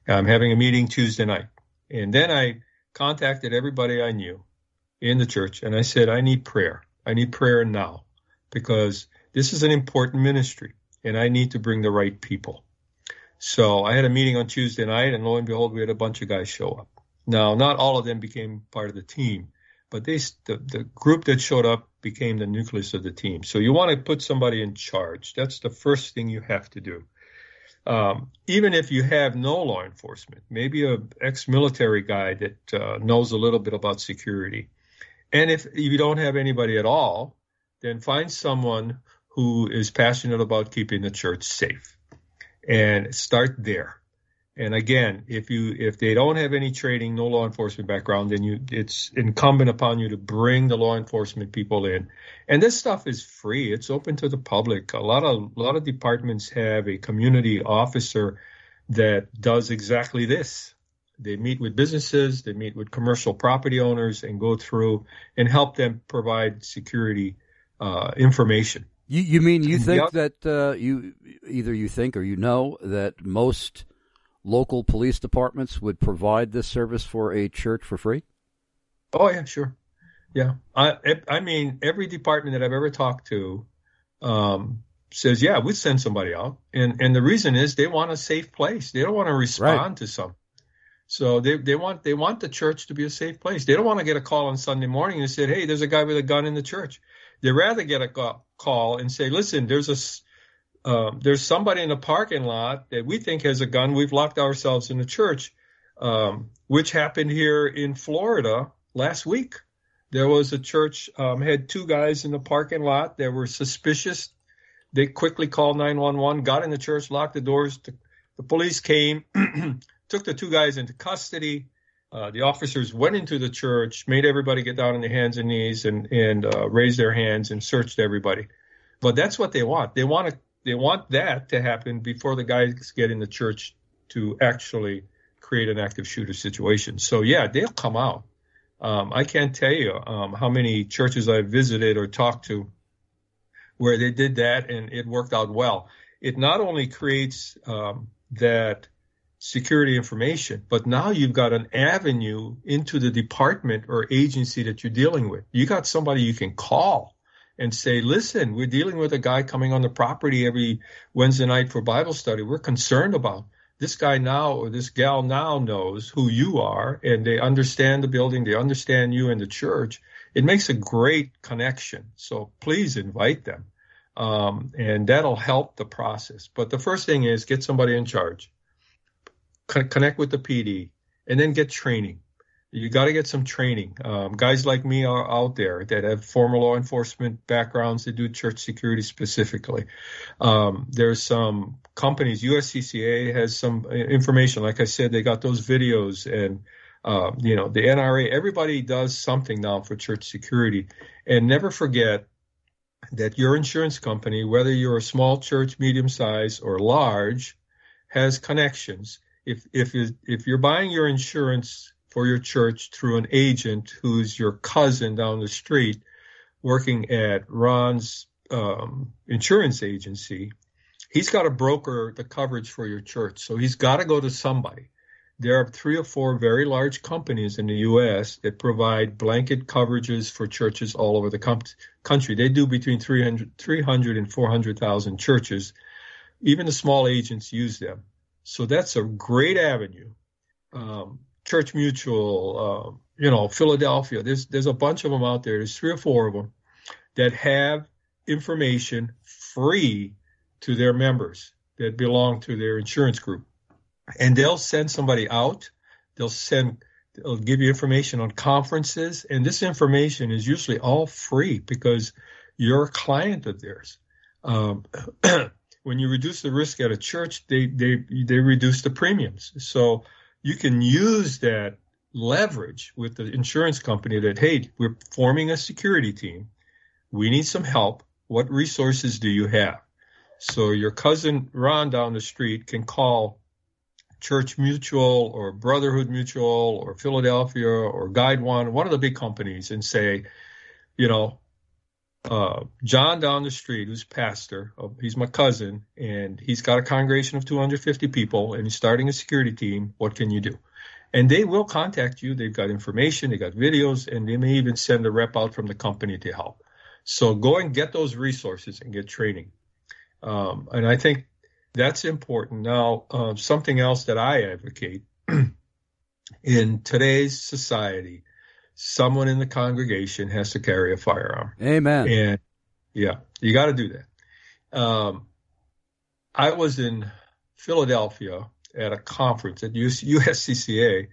I'm having a meeting Tuesday night. And then I contacted everybody I knew in the church and I said, I need prayer. I need prayer now because this is an important ministry and I need to bring the right people. So I had a meeting on Tuesday night and lo and behold, we had a bunch of guys show up. Now, not all of them became part of the team, but they, the, the group that showed up became the nucleus of the team. So you want to put somebody in charge. That's the first thing you have to do. Um, even if you have no law enforcement, maybe a ex-military guy that uh, knows a little bit about security. And if you don't have anybody at all, then find someone who is passionate about keeping the church safe and start there. And again, if you if they don't have any training, no law enforcement background, then you it's incumbent upon you to bring the law enforcement people in. And this stuff is free. It's open to the public. A lot of a lot of departments have a community officer that does exactly this. They meet with businesses, they meet with commercial property owners, and go through and help them provide security uh, information. You, you mean you think yep. that uh, you either you think or you know that most local police departments would provide this service for a church for free? Oh yeah, sure. Yeah, I I mean every department that I've ever talked to um, says yeah we'd send somebody out, and and the reason is they want a safe place. They don't want to respond right. to some. So they, they want they want the church to be a safe place. They don't want to get a call on Sunday morning and say, "Hey, there's a guy with a gun in the church." they'd rather get a call and say, "Listen, there's a uh, there's somebody in the parking lot that we think has a gun. We've locked ourselves in the church," um, which happened here in Florida last week. There was a church um, had two guys in the parking lot that were suspicious. They quickly called 911, got in the church, locked the doors. The, the police came, took the two guys into custody. Uh, the officers went into the church, made everybody get down on their hands and knees and and uh, raise their hands and searched everybody. But that's what they want. They want to they want that to happen before the guys get in the church to actually create an active shooter situation. So yeah, they'll come out. Um, I can't tell you um, how many churches I've visited or talked to where they did that and it worked out well. It not only creates um, that security information, but now you've got an avenue into the department or agency that you're dealing with. You got somebody you can call and say, listen, we're dealing with a guy coming on the property every Wednesday night for Bible study. We're concerned about this guy now or this gal now knows who you are and they understand the building, they understand you and the church. It makes a great connection. So please invite them. Um, and that'll help the process. But the first thing is get somebody in charge connect with the PD, and then get training. You got to get some training. Um, guys like me are out there that have former law enforcement backgrounds that do church security specifically. Um, there's some companies. USCCA has some uh, information. Like I said, they got those videos and. Uh, you know, the NRA, everybody does something now for church security. And never forget that your insurance company, whether you're a small church, medium size, or large, has connections if if if you're buying your insurance for your church through an agent who's your cousin down the street working at Ron's um, insurance agency, he's got to broker the coverage for your church. So he's got to go to somebody. There are three or four very large companies in the U.S. that provide blanket coverages for churches all over the com- country. They do between 300, 300 and 400,000 churches. Even the small agents use them. So that's a great avenue. Um, Church Mutual, uh, you know, Philadelphia. There's there's a bunch of them out there. There's three or four of them that have information free to their members that belong to their insurance group, and they'll send somebody out. They'll send they'll give you information on conferences, and this information is usually all free because you're a client of theirs. Um, when you reduce the risk at a church, they they they reduce the premiums. So you can use that leverage with the insurance company that hey, we're forming a security team. We need some help. What resources do you have? So your cousin Ron down the street can call Church Mutual or Brotherhood Mutual or Philadelphia or Guide One, one of the big companies, and say, you know, uh, John down the street, who's pastor, he's my cousin, and he's got a congregation of 250 people, and he's starting a security team. What can you do? And they will contact you. They've got information, they got videos, and they may even send a rep out from the company to help. So go and get those resources and get training. Um, and I think that's important. Now, uh, something else that I advocate in today's society someone in the congregation has to carry a firearm. Amen. And yeah, you got to do that. Um, I was in Philadelphia at a conference at USCCA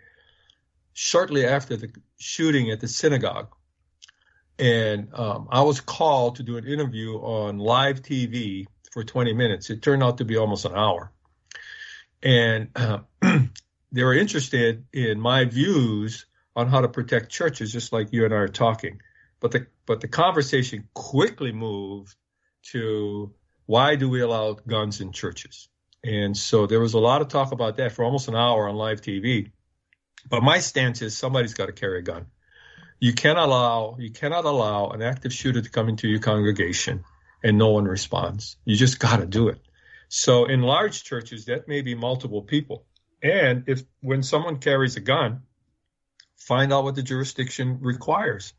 shortly after the shooting at the synagogue. And um, I was called to do an interview on live TV for 20 minutes. It turned out to be almost an hour. and uh, they were interested in my views on how to protect churches, just like you and I are talking. But the but the conversation quickly moved to why do we allow guns in churches? And so there was a lot of talk about that for almost an hour on live TV. But my stance is somebody's got to carry a gun. You cannot allow you cannot allow an active shooter to come into your congregation and no one responds. You just got to do it. So in large churches, that may be multiple people. And if when someone carries a gun, find out what the jurisdiction requires.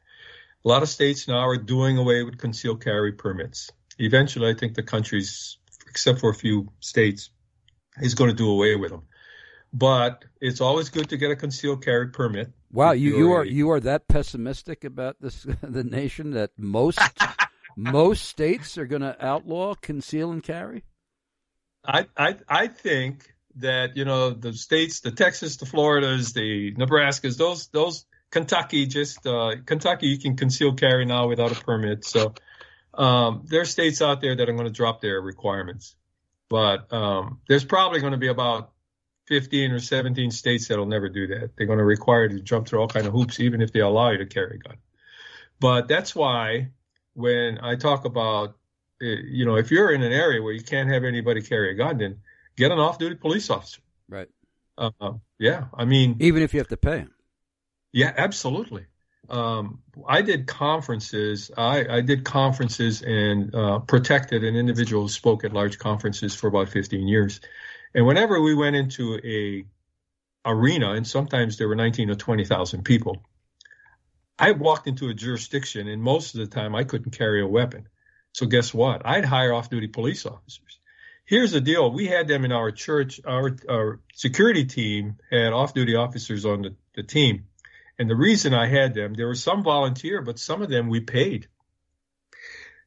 A lot of states now are doing away with concealed carry permits. Eventually, I think the countries, except for a few states, is going to do away with them. But it's always good to get a concealed carry permit. Wow, you, you are you are that pessimistic about this the nation that most most states are going to outlaw conceal and carry. I I I think that you know the states, the Texas, the Floridas, the Nebraskas, those those Kentucky, just uh, Kentucky, you can conceal carry now without a permit. So um, there are states out there that are going to drop their requirements, but um, there's probably going to be about 15 or 17 states that'll never do that. They're going to require you to jump through all kind of hoops, even if they allow you to carry a gun. But that's why when I talk about, eh, you know, if you're in an area where you can't have anybody carry a gun, then get an off-duty police officer. Right. Uh, yeah, I mean, even if you have to pay him. Yeah, absolutely. Um, I did conferences. I, I did conferences and uh, protected an individual who spoke at large conferences for about 15 years. And whenever we went into a arena, and sometimes there were 19 or 20,000 people, I walked into a jurisdiction, and most of the time I couldn't carry a weapon. So guess what? I'd hire off-duty police officers. Here's the deal: we had them in our church. Our, our security team had off-duty officers on the, the team and the reason I had them, there were some volunteer, but some of them we paid.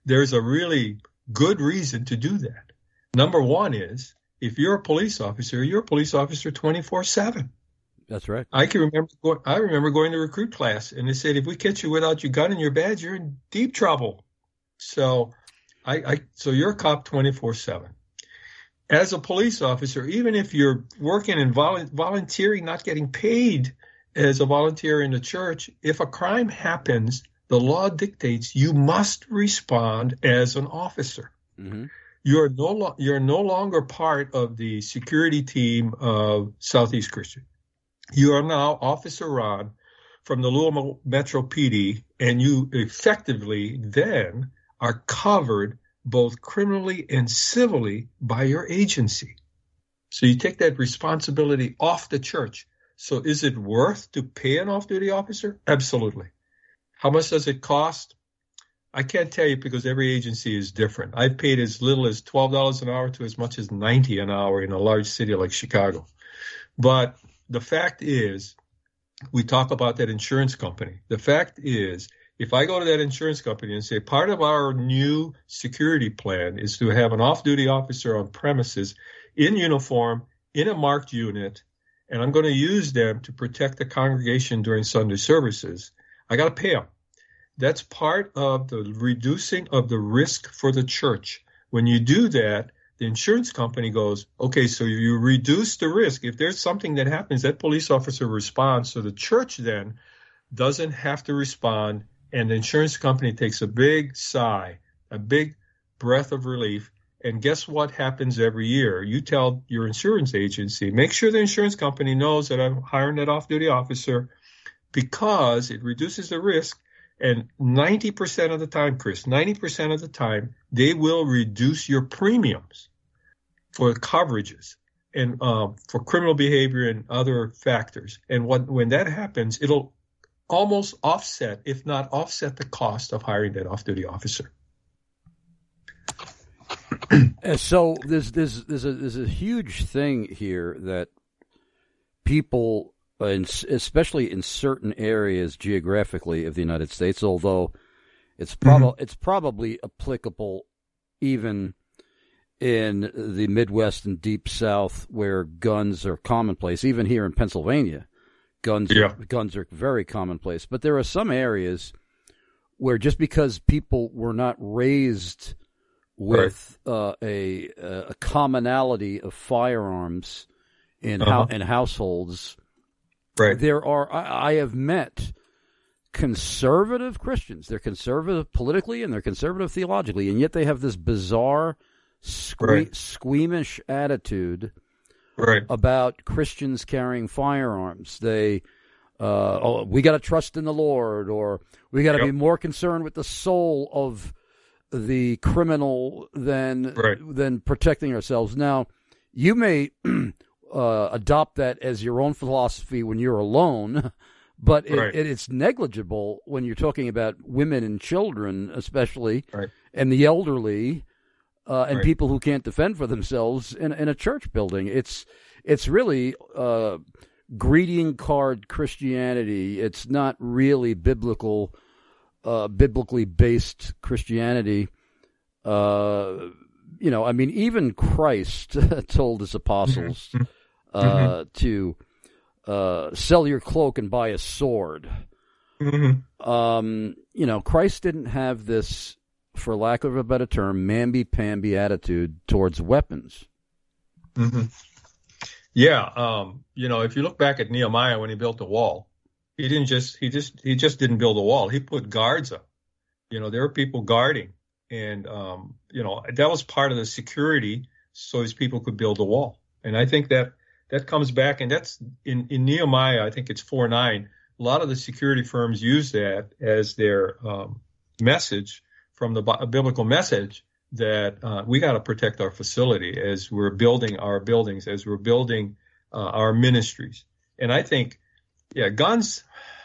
There's a really good reason to do that. Number one is if you're a police officer, you're a police officer 24 7. That's right. I can remember. Going, I remember going to recruit class, and they said if we catch you without your gun and your badge, you're in deep trouble. So, I, I so you're a cop 24 seven. As a police officer, even if you're working and vol- volunteering, not getting paid, as a volunteer in the church, if a crime happens, the law dictates you must respond as an officer. Mm-hmm. You're no lo- you're no longer part of the security team of Southeast Christian. You are now Officer Ron from the Louisville Metro PD, and you effectively then are covered both criminally and civilly by your agency. So you take that responsibility off the church. So is it worth to pay an off-duty officer? Absolutely. How much does it cost? I can't tell you because every agency is different. I've paid as little as $12 an hour to as much as 90 an hour in a large city like Chicago. But the fact is, we talk about that insurance company. The fact is, if I go to that insurance company and say part of our new security plan is to have an off-duty officer on premises in uniform in a marked unit and I'm going to use them to protect the congregation during Sunday services, I got to pay them. That's part of the reducing of the risk for the church. When you do that, the insurance company goes, okay, so you reduce the risk. If there's something that happens, that police officer responds. So the church then doesn't have to respond. And the insurance company takes a big sigh, a big breath of relief, and guess what happens every year? You tell your insurance agency, make sure the insurance company knows that I'm hiring that off duty officer because it reduces the risk. And 90% of the time, Chris, 90% of the time, they will reduce your premiums for coverages and uh, for criminal behavior and other factors. And what, when that happens, it'll almost offset, if not offset, the cost of hiring that off duty officer. so there's there's there's a there's a huge thing here that people, uh, especially in certain areas geographically of the United States, although it's probably mm-hmm. it's probably applicable even in the Midwest and Deep South where guns are commonplace. Even here in Pennsylvania, guns yeah. are, guns are very commonplace. But there are some areas where just because people were not raised with right. uh, a a commonality of firearms in Uh-huh. hou- in households. Right. There are I, I have met conservative Christians. They're conservative politically and they're conservative theologically, and yet they have this bizarre, sque- Right. squeamish attitude Right. about Christians carrying firearms. They, uh, oh, we got to trust in the Lord, or we got to Yep. be more concerned with the soul of the criminal than Right. than protecting ourselves. Now, you may uh, adopt that as your own philosophy when you're alone. But it, Right. it, it's negligible when you're talking about women and children, especially, Right. and the elderly, uh, and Right. people who can't defend for themselves in, in a church building. It's it's really uh, greeting card Christianity. It's not really biblical, uh, biblically based Christianity. Uh, you know, I mean, even Christ told his apostles uh, to uh, sell your cloak and buy a sword. Mhm. Um, you know, Christ didn't have this, for lack of a better term, mamby-pamby attitude towards weapons. hmm Yeah, um, you know, if you look back at Nehemiah when he built the wall, he didn't just he just he just didn't build a wall. He put guards up. You know, there were people guarding, and um, you know that was part of the security, so his people could build a wall. And I think that that comes back, and that's in in Nehemiah. I think it's four nine. A lot of the security firms use that as their um, message from the biblical message that uh, we got to protect our facility as we're building our buildings, as we're building uh, our ministries. And I think, yeah, guns.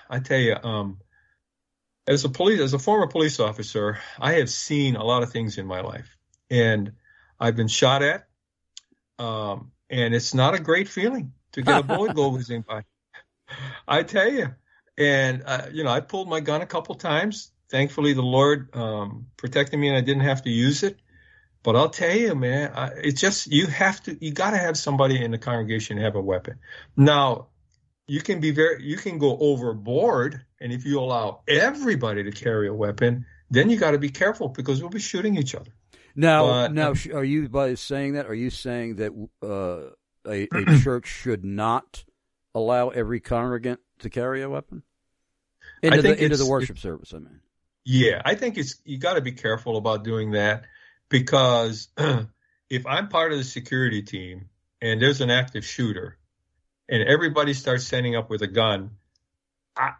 I tell you, um, as a police, as a former police officer, I have seen a lot of things in my life, and I've been shot at, um, and it's not a great feeling to get a bullet go whizzing by. I tell you, and uh, you know, I pulled my gun a couple times. Thankfully, the Lord um, protected me, and I didn't have to use it. But I'll tell you, man, I, it's just you have to, you got to have somebody in the congregation have a weapon. Now, you can be very, you can go overboard, and if you allow everybody to carry a weapon, then you got to be careful because we'll be shooting each other. Now, But- now, are you by saying that? Are you saying that uh, a, a church should not allow every congregant to carry a weapon into think the into the worship service? I mean, Yeah, I think it's you got to be careful about doing that because if I'm part of the security team and there's an active shooter and everybody starts standing up with a gun, I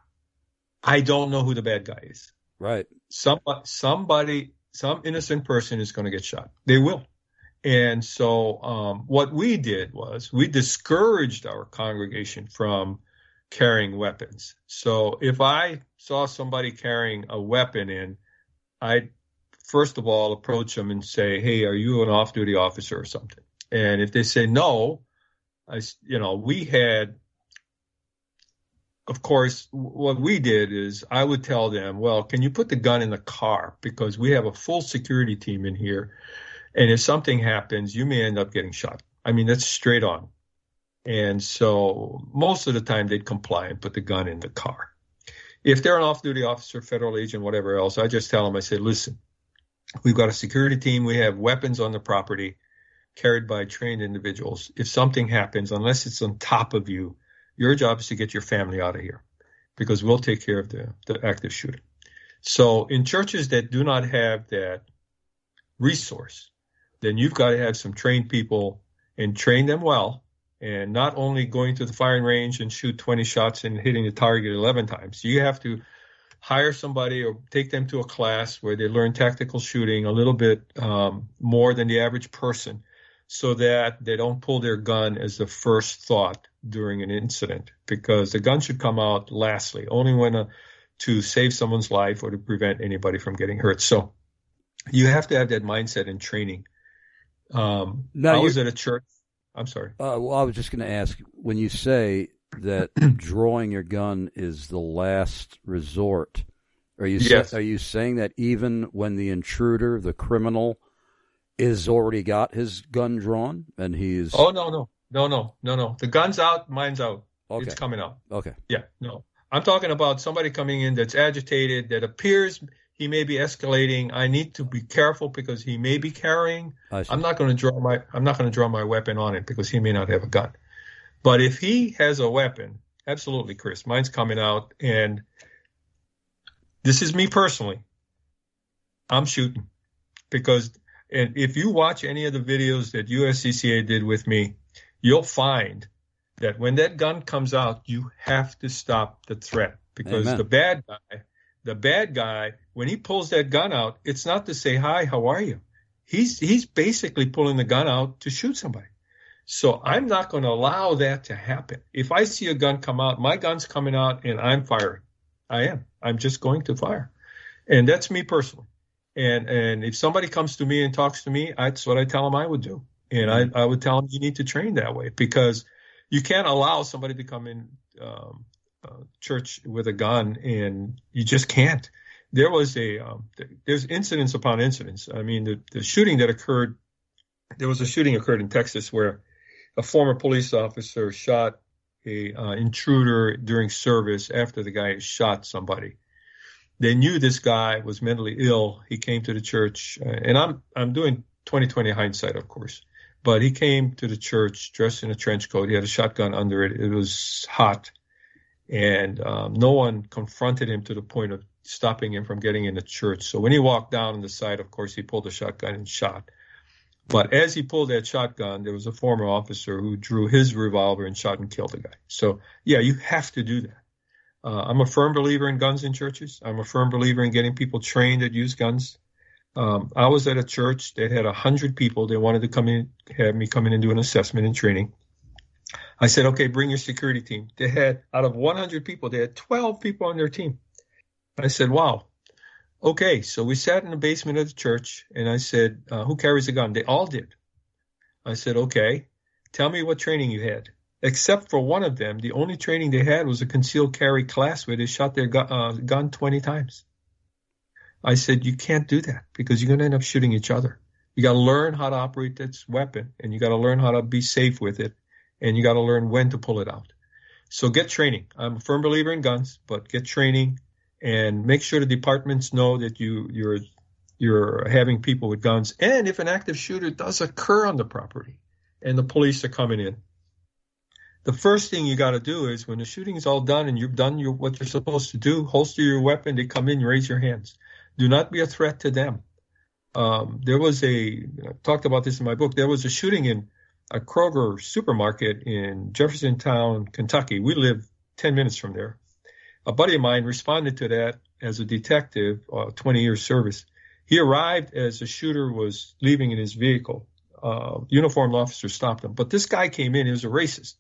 I don't know who the bad guy is. right? Somebody, somebody, some innocent person is going to get shot. They will. And so, um, what we did was we discouraged our congregation from carrying weapons. So, if I saw somebody carrying a weapon in, I'd first of all approach them and say, "Hey, are you an off-duty officer or something?" And if they say no, I, you know, we had of course, what we did is I would tell them, well, can you put the gun in the car? Because we have a full security team in here. And if something happens, you may end up getting shot. I mean, that's straight on. And so most of the time they'd comply and put the gun in the car. If they're an off duty officer, federal agent, whatever else, I just tell them, I say, listen, we've got a security team. We have weapons on the property carried by trained individuals. If something happens, unless it's on top of you, your job is to get your family out of here because we'll take care of the, the active shooter. So in churches that do not have that resource, then you've got to have some trained people and train them well and not only going to the firing range and shoot 20 shots and hitting the target 11 times. You have to hire somebody or take them to a class where they learn tactical shooting a little bit um, more than the average person so that they don't pull their gun as the first thought during an incident because the gun should come out lastly, only when uh, to save someone's life or to prevent anybody from getting hurt. So you have to have that mindset and training. Um, Now I was at a church. I'm sorry. Uh, well, I was just going to ask when you say that drawing your gun is the last resort. Are you Yes. are you saying that even when the intruder, the criminal, is already got his gun drawn and he's Oh no no no no no no. The gun's out. Mine's out. okay It's coming out. okay Yeah, no. I'm talking about somebody coming in that's agitated, that appears he may be escalating. I need to be careful because he may be carrying. I'm not going to draw my I'm not going to draw my weapon on it because he may not have a gun. But if he has a weapon, absolutely, Chris, mine's coming out, and this is me personally. I'm shooting because and if you watch any of the videos that USCCA did with me, you'll find that when that gun comes out, you have to stop the threat because Amen. the bad guy, the bad guy, when he pulls that gun out, it's not to say hi, how are you? He's he's basically pulling the gun out to shoot somebody. So I'm not going to allow that to happen. If I see a gun come out, my gun's coming out and I'm firing. I am. I'm just going to fire. And that's me personally. And and if somebody comes to me and talks to me, that's what I tell them I would do. And I, I would tell them you need to train that way because you can't allow somebody to come in um, uh, church with a gun and you just can't. There was a um, there's incidents upon incidents. I mean, the, the shooting that occurred, there was a shooting occurred in Texas where a former police officer shot a uh, intruder during service after the guy shot somebody they knew this guy was mentally ill. He came to the church, uh, and I'm I'm doing 2020 hindsight, of course, but he came to the church dressed in a trench coat. He had a shotgun under it. It was hot, and um, no one confronted him to the point of stopping him from getting in the church. So when he walked down on the side, of course, he pulled a shotgun and shot. But as he pulled that shotgun, there was a former officer who drew his revolver and shot and killed the guy. So yeah, you have to do that. Uh, I'm a firm believer in guns in churches. I'm a firm believer in getting people trained that use guns. Um, I was at a church that had a hundred people. They wanted to come in, have me come in and do an assessment and training. I said, okay, bring your security team. They had out of 100 people, they had 12 people on their team. I said, wow. Okay, so we sat in the basement of the church, and I said, uh, who carries a gun? They all did. I said, okay, tell me what training you had except for one of them, the only training they had was a concealed carry class where they shot their gu- uh, gun 20 times. I said, you can't do that because you're going to end up shooting each other. You got to learn how to operate this weapon and you got to learn how to be safe with it and you got to learn when to pull it out. So get training. I'm a firm believer in guns, but get training and make sure the departments know that you, you're, you're having people with guns. And if an active shooter does occur on the property and the police are coming in, the first thing you got to do is when the shooting is all done and you've done your, what you're supposed to do, holster your weapon. They come in, raise your hands. Do not be a threat to them. Um, there was a I talked about this in my book. There was a shooting in a Kroger supermarket in Jeffersontown, Kentucky. We live 10 minutes from there. A buddy of mine responded to that as a detective, uh, 20 years service. He arrived as the shooter was leaving in his vehicle. Uh, uniformed officer stopped him, but this guy came in. He was a racist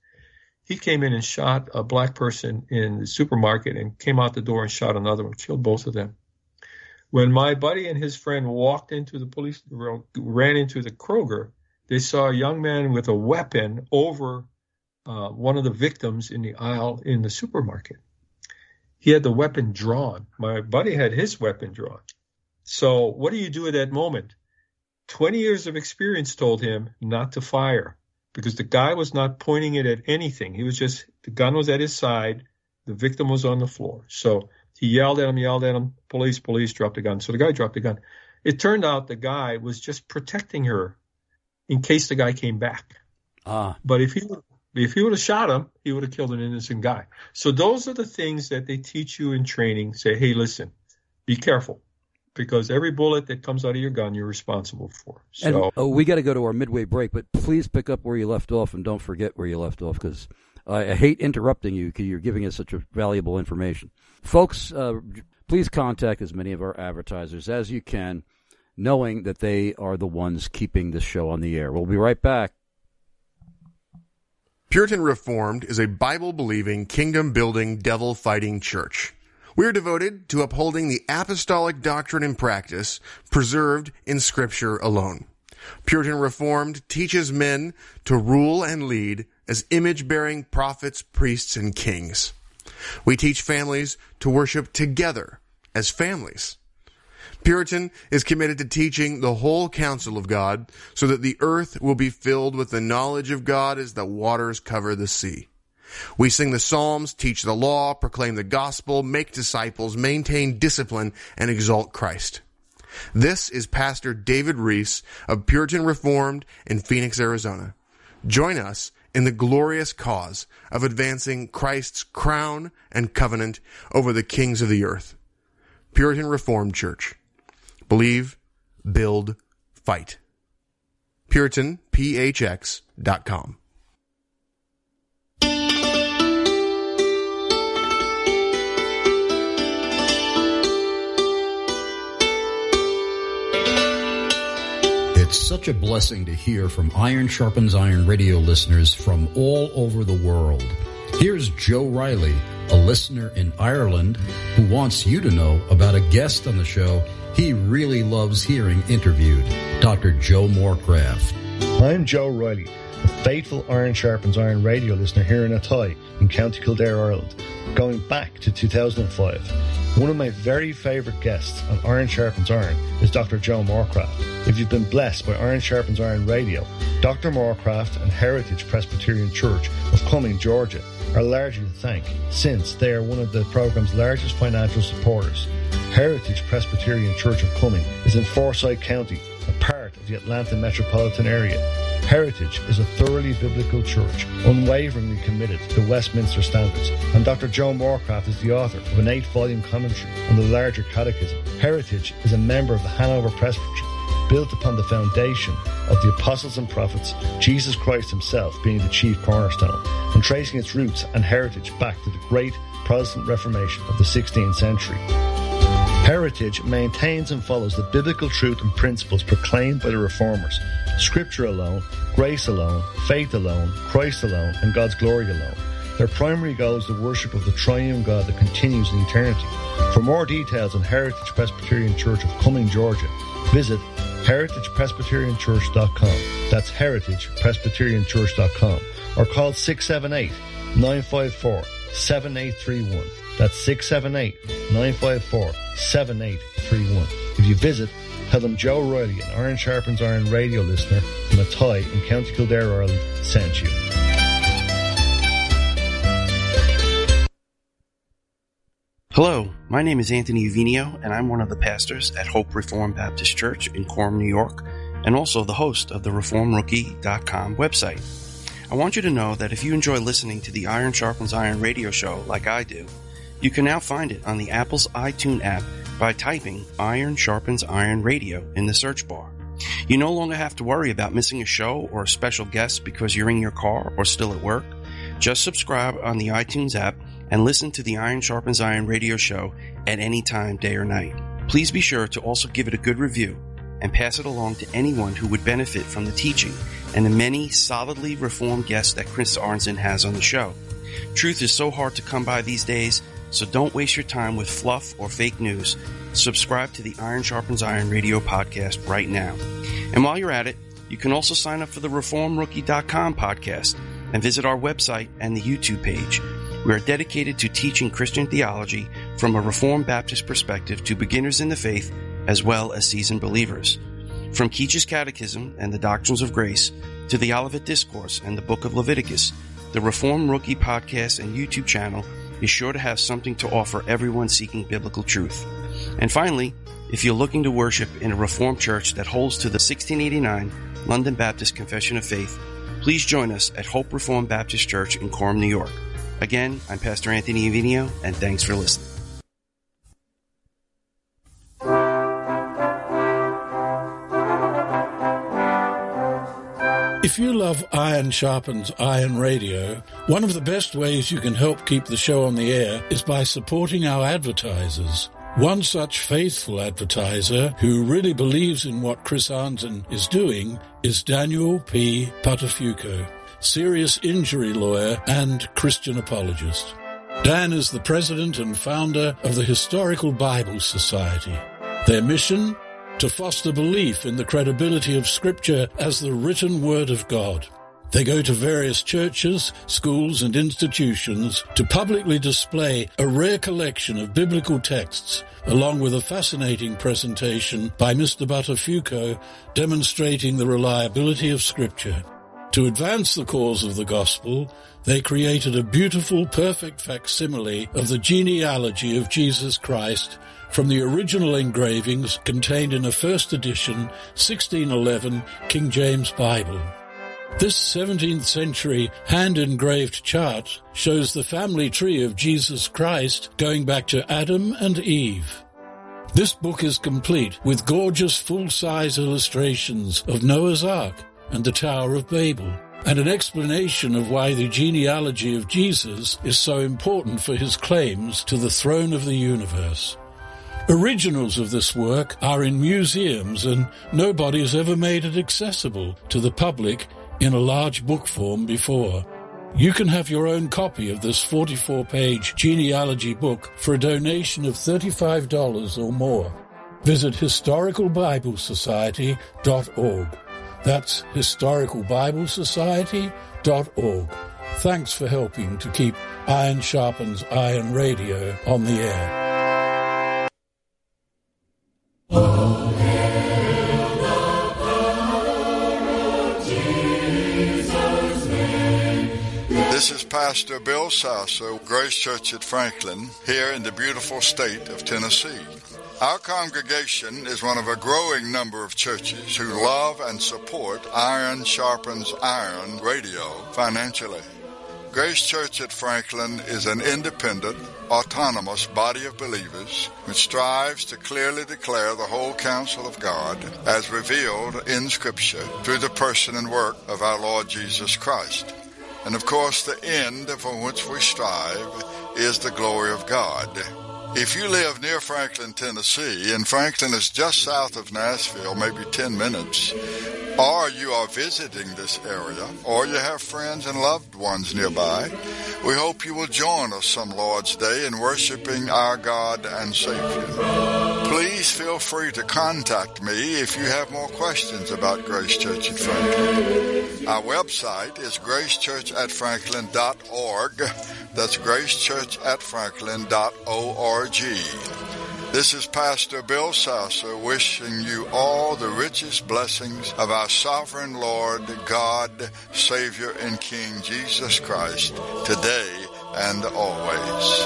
he came in and shot a black person in the supermarket and came out the door and shot another one, killed both of them. When my buddy and his friend walked into the police, ran into the Kroger, they saw a young man with a weapon over uh, one of the victims in the aisle in the supermarket. He had the weapon drawn. My buddy had his weapon drawn. So, what do you do at that moment? 20 years of experience told him not to fire because the guy was not pointing it at anything. He was just, the gun was at his side. The victim was on the floor. So he yelled at him, yelled at him, police, police, dropped the gun. So the guy dropped the gun. It turned out the guy was just protecting her in case the guy came back. Ah. But if he if he would have shot him, he would have killed an innocent guy. So those are the things that they teach you in training. Say, hey, listen, be careful because every bullet that comes out of your gun, you're responsible for. So, and, oh, we got to go to our midway break, but please pick up where you left off and don't forget where you left off because I, hate interrupting you because you're giving us such a valuable information. Folks, uh, please contact as many of our advertisers as you can, knowing that they are the ones keeping this show on the air. We'll be right back. Puritan Reformed is a Bible believing, kingdom building, devil fighting church. We are devoted to upholding the apostolic doctrine and practice preserved in Scripture alone. Puritan Reformed teaches men to rule and lead as image bearing prophets, priests, and kings. We teach families to worship together as families. Puritan is committed to teaching the whole counsel of God so that the earth will be filled with the knowledge of God as the waters cover the sea. We sing the Psalms, teach the law, proclaim the gospel, make disciples, maintain discipline, and exalt Christ. This is Pastor David Reese of Puritan Reformed in Phoenix, Arizona. Join us in the glorious cause of advancing Christ's crown and covenant over the kings of the earth. Puritan Reformed Church. Believe, build, fight. PuritanPHX.com. It's such a blessing to hear from Iron Sharpens Iron radio listeners from all over the world. Here's Joe Riley, a listener in Ireland who wants you to know about a guest on the show he really loves hearing interviewed, Dr. Joe Morecraft. I'm Joe Riley, a faithful Iron Sharpens Iron radio listener here in Athy in County Kildare, Ireland, going back to 2005. One of my very favourite guests on Iron Sharpens Iron is Dr. Joe Morecraft. If you've been blessed by Iron Sharpens Iron radio, Dr. Morecraft and Heritage Presbyterian Church of Cumming, Georgia are largely to thank since they are one of the program's largest financial supporters. Heritage Presbyterian Church of Cumming is in Forsyth County, a part of the Atlanta metropolitan area. Heritage is a thoroughly biblical church, unwaveringly committed to Westminster standards, and Dr. Joe Morecraft is the author of an eight-volume commentary on the larger catechism. Heritage is a member of the Hanover Presbytery, built upon the foundation of the apostles and prophets, Jesus Christ himself being the chief cornerstone, and tracing its roots and heritage back to the great Protestant Reformation of the 16th century. Heritage maintains and follows the biblical truth and principles proclaimed by the Reformers. Scripture alone, grace alone, faith alone, Christ alone, and God's glory alone. Their primary goal is the worship of the triune God that continues in eternity. For more details on Heritage Presbyterian Church of Cumming, Georgia, visit heritagepresbyterianchurch.com. That's heritagepresbyterianchurch.com. Or call 678 954 7831. That's 678 954 7831. If you visit, tell them Joe Riley, an Iron Sharpens Iron radio listener from Athy in County Kildare, Ireland, sent you. Hello, my name is Anthony Uvenio, and I'm one of the pastors at Hope Reformed Baptist Church in Coram, New York, and also the host of the ReformRookie.com website. I want you to know that if you enjoy listening to the Iron Sharpens Iron radio show like I do, you can now find it on the Apple's iTunes app by typing Iron Sharpens Iron Radio in the search bar. You no longer have to worry about missing a show or a special guest because you're in your car or still at work. Just subscribe on the iTunes app and listen to the Iron Sharpens Iron radio show at any time, day or night. Please be sure to also give it a good review and pass it along to anyone who would benefit from the teaching and the many solidly reformed guests that Chris Arnzen has on the show. Truth is so hard to come by these days, so don't waste your time with fluff or fake news. Subscribe to the Iron Sharpens Iron radio podcast right now. And while you're at it, you can also sign up for the ReformRookie.com podcast and visit our website and the YouTube page. We are dedicated to teaching Christian theology from a Reformed Baptist perspective to beginners in the faith as well as seasoned believers. From Keach's Catechism and the Doctrines of Grace to the Olivet Discourse and the Book of Leviticus, the Reformed Rookie podcast and YouTube channel is sure to have something to offer everyone seeking biblical truth. And finally, if you're looking to worship in a Reformed church that holds to the 1689 London Baptist Confession of Faith, please join us at Hope Reformed Baptist Church in Coram, New York. Again, I'm Pastor Anthony Uvenio, and thanks for listening. If you love Iron Sharpens Iron Radio, one of the best ways you can help keep the show on the air is by supporting our advertisers. One such faithful advertiser who really believes in what Chris Arnzen is doing is Daniel P. Buttafuoco, serious injury lawyer and Christian apologist. Dan is the president and founder of the Historical Bible Society. Their mission? To foster belief in the credibility of Scripture as the written Word of God. They go to various churches, schools, and institutions to publicly display a rare collection of biblical texts, along with a fascinating presentation by Mr. Buttafuoco demonstrating the reliability of Scripture. To advance the cause of the gospel, they created a beautiful, perfect facsimile of the genealogy of Jesus Christ from the original engravings contained in a first edition 1611 King James Bible. This 17th century hand engraved chart shows the family tree of Jesus Christ going back to Adam and Eve. This book is complete with gorgeous full size illustrations of Noah's Ark and the Tower of Babel, and an explanation of why the genealogy of Jesus is so important for his claims to the throne of the universe. Originals of this work are in museums and nobody has ever made it accessible to the public in a large book form before. You can have your own copy of this 44 page genealogy book for a donation of $35 or more. Visit historicalbiblesociety.org. That's historicalbiblesociety.org. Thanks for helping to keep Iron Sharpens Iron Radio on the air. This is Pastor Bill Sasso, Grace Church at Franklin, here in the beautiful state of Tennessee. Our congregation is one of a growing number of churches who love and support Iron Sharpens Iron radio financially. Grace Church at Franklin is an independent, autonomous body of believers which strives to clearly declare the whole counsel of God as revealed in Scripture through the person and work of our Lord Jesus Christ. And of course, the end for which we strive is the glory of God. If you live near Franklin, Tennessee, and Franklin is just south of Nashville, maybe 10 minutes, or you are visiting this area, or you have friends and loved ones nearby, we hope you will join us some Lord's Day in worshiping our God and Savior. Please feel free to contact me if you have more questions about Grace Church at Franklin. Our website is gracechurchatfranklin.org. That's gracechurchatfranklin.org. This is Pastor Bill Sasser wishing you all the richest blessings of our sovereign Lord, God, Savior, and King Jesus Christ today and always.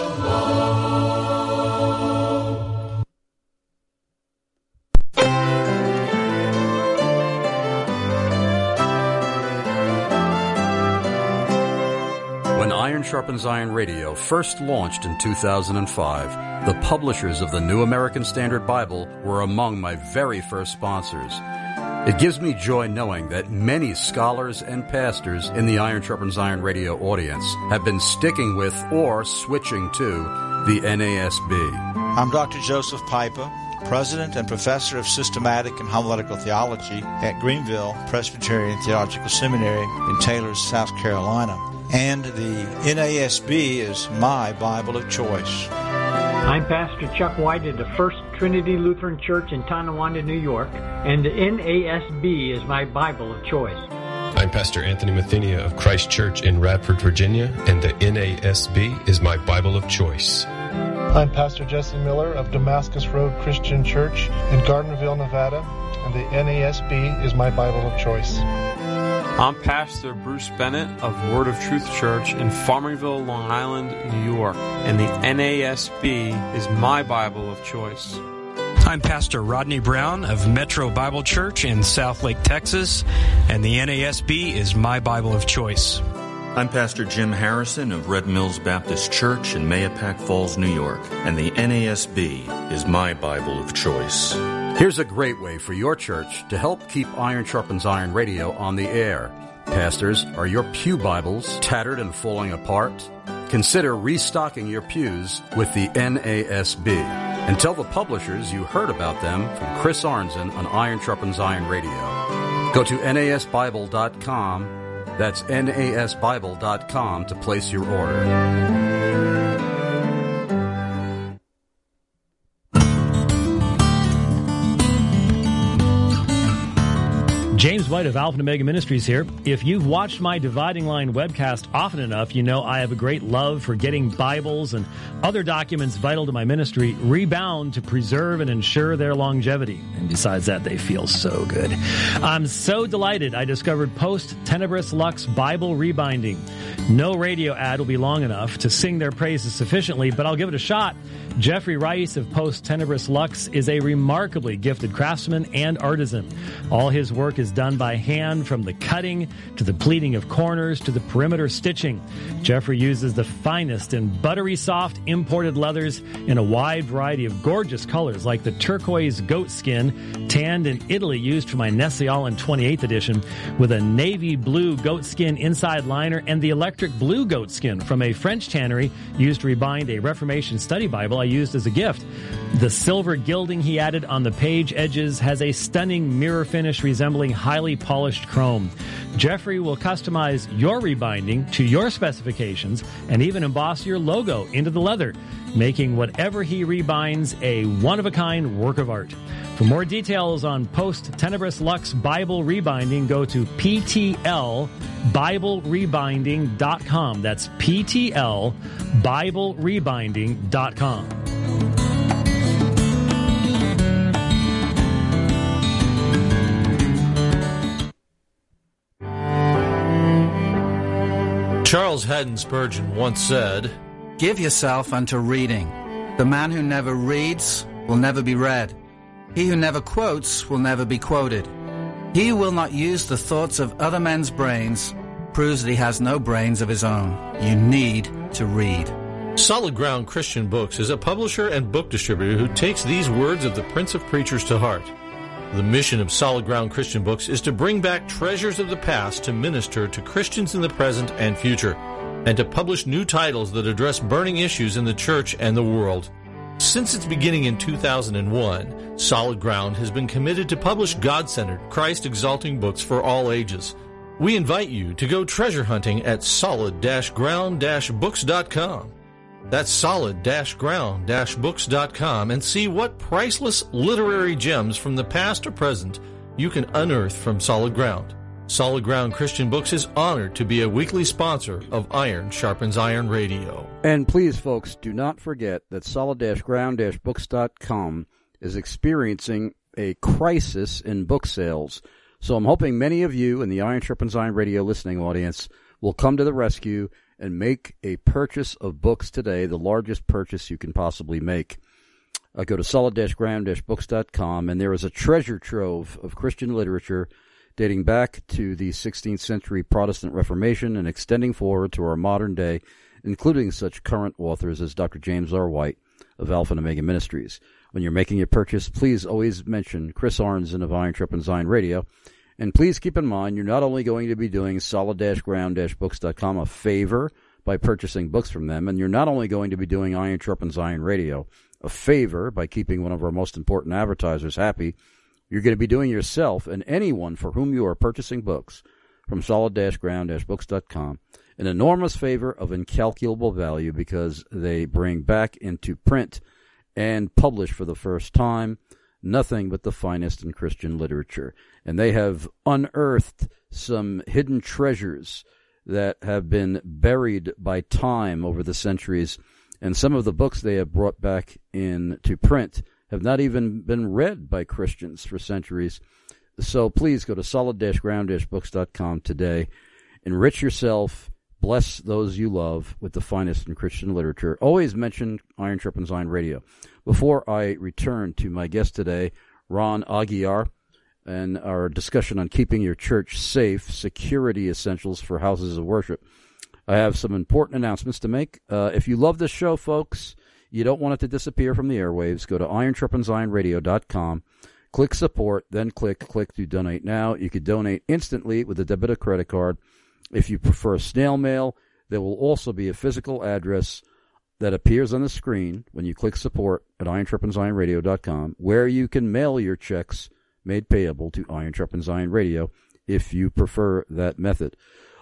Iron Sharpens Iron Radio first launched in 2005, the publishers of the New American Standard Bible were among my very first sponsors. It gives me joy knowing that many scholars and pastors in the Iron Sharpens Iron Radio audience have been sticking with or switching to the NASB. I'm Dr. Joseph Pipa, President and Professor of Systematic and Homiletical Theology at Greenville Presbyterian Theological Seminary in Taylor, South Carolina. And the NASB is my Bible of choice. I'm Pastor Chuck White at the First Trinity Lutheran Church in Tonawanda, New York, and the NASB is my Bible of choice. I'm Pastor Anthony Mathenia of Christ Church in Radford, Virginia, and the NASB is my Bible of choice. I'm Pastor Jesse Miller of Damascus Road Christian Church in Gardnerville, Nevada, and the NASB is my Bible of choice. I'm Pastor Bruce Bennett of Word of Truth Church in Farmingville, Long Island, New York, and the NASB is my Bible of choice. I'm Pastor Rodney Brown of Metro Bible Church in Southlake, Texas, and the NASB is my Bible of choice. I'm Pastor Jim Harrison of Red Mills Baptist Church in Mahopac Falls, New York, and the NASB is my Bible of choice. Here's a great way for your church to help keep Iron Sharpens Iron Radio on the air. Pastors, are your pew Bibles tattered and falling apart? Consider restocking your pews with the NASB. And tell the publishers you heard about them from Chris Arnzen on Iron Sharpens Iron Radio. Go to nasbible.com. That's nasbible.com to place your order. James White of Alpha and Omega Ministries here. If you've watched my Dividing Line webcast often enough, you know I have a great love for getting Bibles and other documents vital to my ministry rebound to preserve and ensure their longevity. And besides that, they feel so good. I'm so delighted I discovered Post Tenebris Lux Bible Rebinding. No radio ad will be long enough to sing their praises sufficiently, but I'll give it a shot. Jeffrey Rice of Post Tenebris Lux is a remarkably gifted craftsman and artisan. All his work is done by hand from the cutting to the pleating of corners to the perimeter stitching. Jeffrey uses the finest and buttery soft imported leathers in a wide variety of gorgeous colors like the turquoise goat skin tanned in Italy used for my Nestle-Aland 28th edition with a navy blue goat skin inside liner and the electric blue goat skin from a French tannery used to rebind a Reformation study Bible I used as a gift. The silver gilding he added on the page edges has a stunning mirror finish resembling highly polished chrome. Jeffrey will customize your rebinding to your specifications and even emboss your logo into the leather, making whatever he rebinds a one-of-a-kind work of art. For more details on Post Tenebris Lux Bible Rebinding, go to PTLBibleRebinding.com. That's PTLBibleRebinding.com. Charles Haddon Spurgeon once said, Give yourself unto reading. The man who never reads will never be read. He who never quotes will never be quoted. He who will not use the thoughts of other men's brains proves that he has no brains of his own. You need to read. Solid Ground Christian Books is a publisher and book distributor who takes these words of the Prince of Preachers to heart. The mission of Solid Ground Christian Books is to bring back treasures of the past to minister to Christians in the present and future, and to publish new titles that address burning issues in the church and the world. Since its beginning in 2001, Solid Ground has been committed to publish God centered, Christ exalting books for all ages. We invite you to go treasure hunting at solid ground books.com. That's solid ground books.com and see what priceless literary gems from the past or present you can unearth from Solid Ground. Solid Ground Christian Books is honored to be a weekly sponsor of Iron Sharpens Iron Radio. And please, folks, do not forget that solid-ground-books.com is experiencing a crisis in book sales. So I'm hoping many of you in the Iron Sharpens Iron Radio listening audience will come to the rescue and make a purchase of books today, the largest purchase you can possibly make. Uh, go to solid-ground-books.com, and there is a treasure trove of Christian literature dating back to the 16th century Protestant Reformation and extending forward to our modern day, including such current authors as Dr. James R. White of Alpha and Omega Ministries. When you're making your purchase, please always mention Chris Arnzen of Iron Sharpens Iron Radio. And please keep in mind, you're not only going to be doing solid-ground-books.com a favor by purchasing books from them, and you're not only going to be doing Iron Sharpens Iron Radio a favor by keeping one of our most important advertisers happy, you're going to be doing yourself and anyone for whom you are purchasing books from solid-ground-books.com an enormous favor of incalculable value because they bring back into print and publish for the first time nothing but the finest in Christian literature. And they have unearthed some hidden treasures that have been buried by time over the centuries. And some of the books they have brought back into print have not even been read by Christians for centuries. So please go to solid-ground-books.com today. Enrich yourself. Bless those you love with the finest in Christian literature. Always mention Iron Sharpens Iron Radio. Before I return to my guest today, Ron Aguiar, and our discussion on keeping your church safe, security essentials for houses of worship, I have some important announcements to make. Uh, if you love this show, folks, you don't want it to disappear from the airwaves, go to ironsharpensironradio.com, click support, then click click to donate now. You could donate instantly with a debit or credit card. If you prefer snail mail, there will also be a physical address that appears on the screen when you click support at ironsharpensironradio.com, where you can mail your checks made payable to Iron Sharpens Iron Radio if you prefer that method.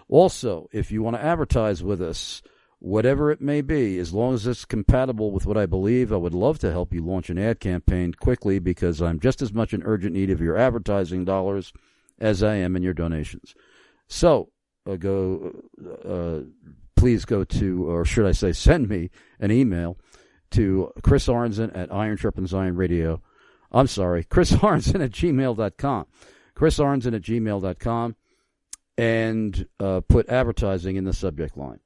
Also, if you want to advertise with us, whatever it may be, as long as it's compatible with what I believe, I would love to help you launch an ad campaign quickly because I'm just as much in urgent need of your advertising dollars as I am in your donations. So, uh, go uh, please go to, or should I say, send me an email to Chris Arnzen at Iron Sharpens Iron Radio. I'm sorry, Chris Arnzen at gmail.com. Chris Arnzen at gmail.com and uh, put advertising in the subject line.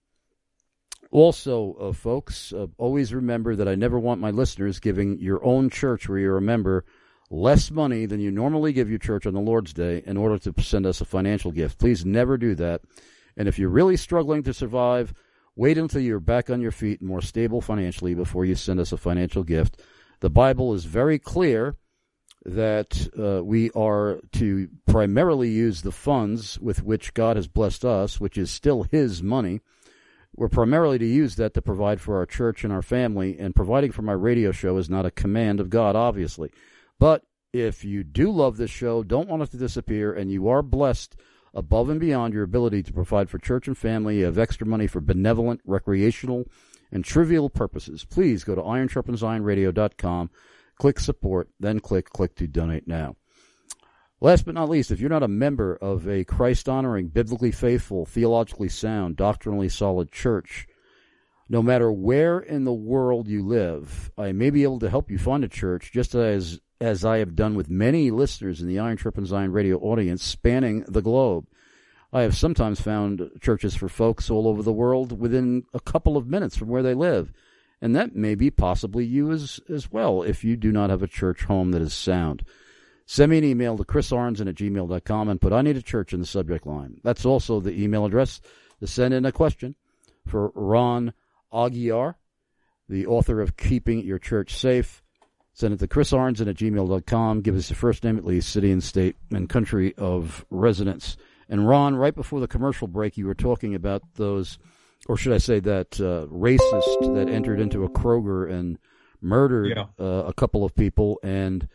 Also, uh, folks, uh, always remember that I never want my listeners giving your own church where you're a member less money than you normally give your church on the Lord's Day in order to send us a financial gift. Please never do that. And if you're really struggling to survive, wait until you're back on your feet and more stable financially before you send us a financial gift. The Bible is very clear that uh, we are to primarily use the funds with which God has blessed us, which is still His money. We're primarily to use that to provide for our church and our family, and providing for my radio show is not a command of God, obviously. But if you do love this show, don't want it to disappear, and you are blessed above and beyond your ability to provide for church and family, you have extra money for benevolent, recreational, and trivial purposes, please go to ironsharpensironradio.com click support, then click click to donate now. Last but not least, if you're not a member of a Christ honoring, biblically faithful, theologically sound, doctrinally solid church, no matter where in the world you live, I may be able to help you find a church just as as I have done with many listeners in the Iron Sharpens Iron radio audience spanning the globe. I have sometimes found churches for folks all over the world within a couple of minutes from where they live. And that may be possibly you as, as well if you do not have a church home that is sound. Send me an email to chrisarnzen at gmail.com and put I need a church in the subject line. That's also the email address to send in a question for Ron Aguiar, the author of Keeping Your Church Safe. Send it to chrisarnzen at gmail.com. Give us your first name at least, city and state and country of residence. And Ron, right before the commercial break, you were talking about those – or should I say that uh, racist that entered into a Kroger and murdered yeah. uh, a couple of people, and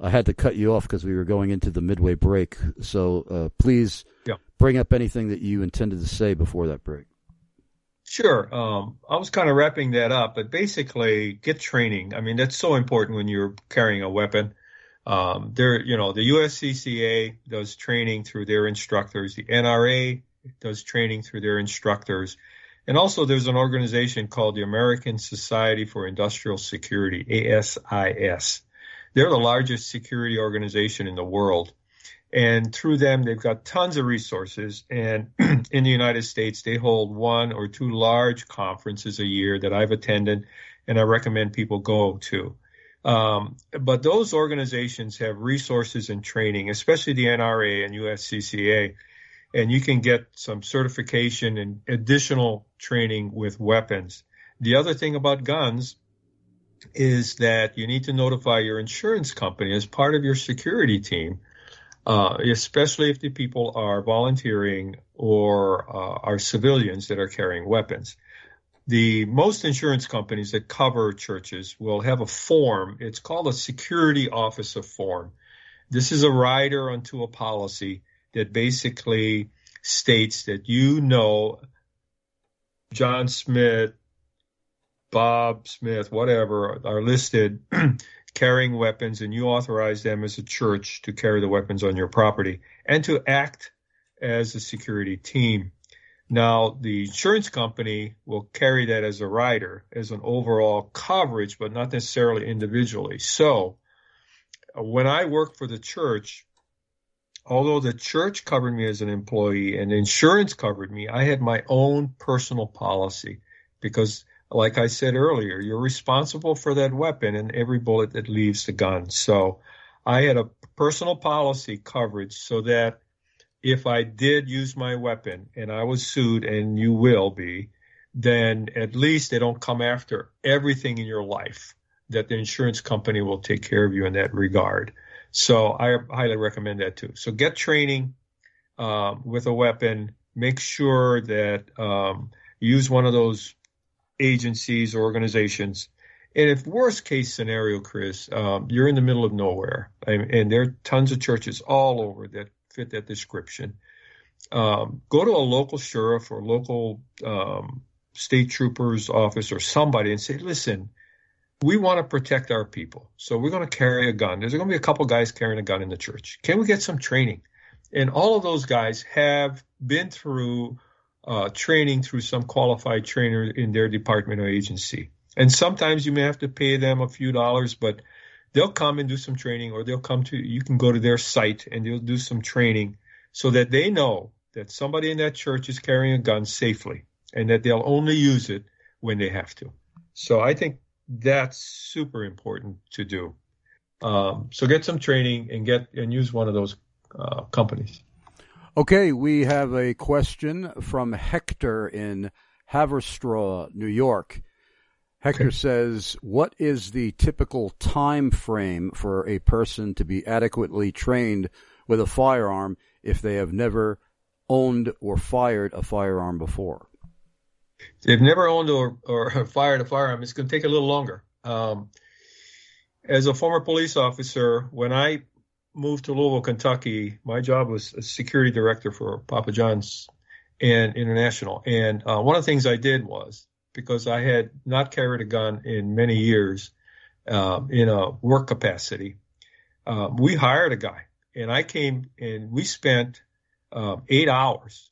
I had to cut you off because we were going into the midway break. So uh, please yeah. bring up anything that you intended to say before that break. Sure. Um, I was kind of wrapping that up, but basically, get training. I mean, that's so important when you're carrying a weapon. Um, there, you know, the USCCA does training through their instructors. The NRA does training through their instructors. And also, there's an organization called the American Society for Industrial Security, ASIS. They're the largest security organization in the world. And through them, they've got tons of resources. And in the United States, they hold one or two large conferences a year that I've attended and I recommend people go to. Um, but those organizations have resources and training, especially the NRA and USCCA, and you can get some certification and additional training with weapons. The other thing about guns is that you need to notify your insurance company as part of your security team, uh, especially if the people are volunteering or uh, are civilians that are carrying weapons. The most insurance companies that cover churches will have a form. It's called a security officer form. This is a rider onto a policy that basically states that you know John Smith, Bob Smith, whatever, are listed carrying weapons, and you authorize them as a church to carry the weapons on your property and to act as a security team. Now, the insurance company will carry that as a rider, as an overall coverage, but not necessarily individually. So, when I worked for the church, although the church covered me as an employee and insurance covered me, I had my own personal policy because, like I said earlier, you're responsible for that weapon and every bullet that leaves the gun. So I had a personal policy coverage so that if I did use my weapon and I was sued, and you will be, then at least they don't come after everything in your life that the insurance company will take care of you in that regard. So I highly recommend that too. So get training um, with a weapon. Make sure that um, use one of those agencies or organizations. And if worst case scenario, Chris, um, you're in the middle of nowhere, and, and, there are tons of churches all over that fit that description. Um, go to a local sheriff or local um, state trooper's office or somebody and say, listen, we want to protect our people. So we're going to carry a gun. There's going to be a couple guys carrying a gun in the church. Can we get some training? And all of those guys have been through uh, training through some qualified trainer in their department or agency. And sometimes you may have to pay them a few dollars, but they'll come and do some training or they'll come to, you can go to their site and they'll do some training so that they know that somebody in that church is carrying a gun safely and that they'll only use it when they have to. So I think that's super important to do. Um, so get some training and get and use one of those uh, companies. Okay, we have a question from Hector in Haverstraw, New York. Hector okay. says, "What is the typical time frame for a person to be adequately trained with a firearm if they have never owned or fired a firearm before?" If they've never owned or, or fired a firearm, it's going to take a little longer. Um, as a former police officer, when I moved to Louisville, Kentucky, my job was security director for Papa John's and International. And uh, one of the things I did was because I had not carried a gun in many years um, in a work capacity, um, we hired a guy, and I came and we spent um, eight hours,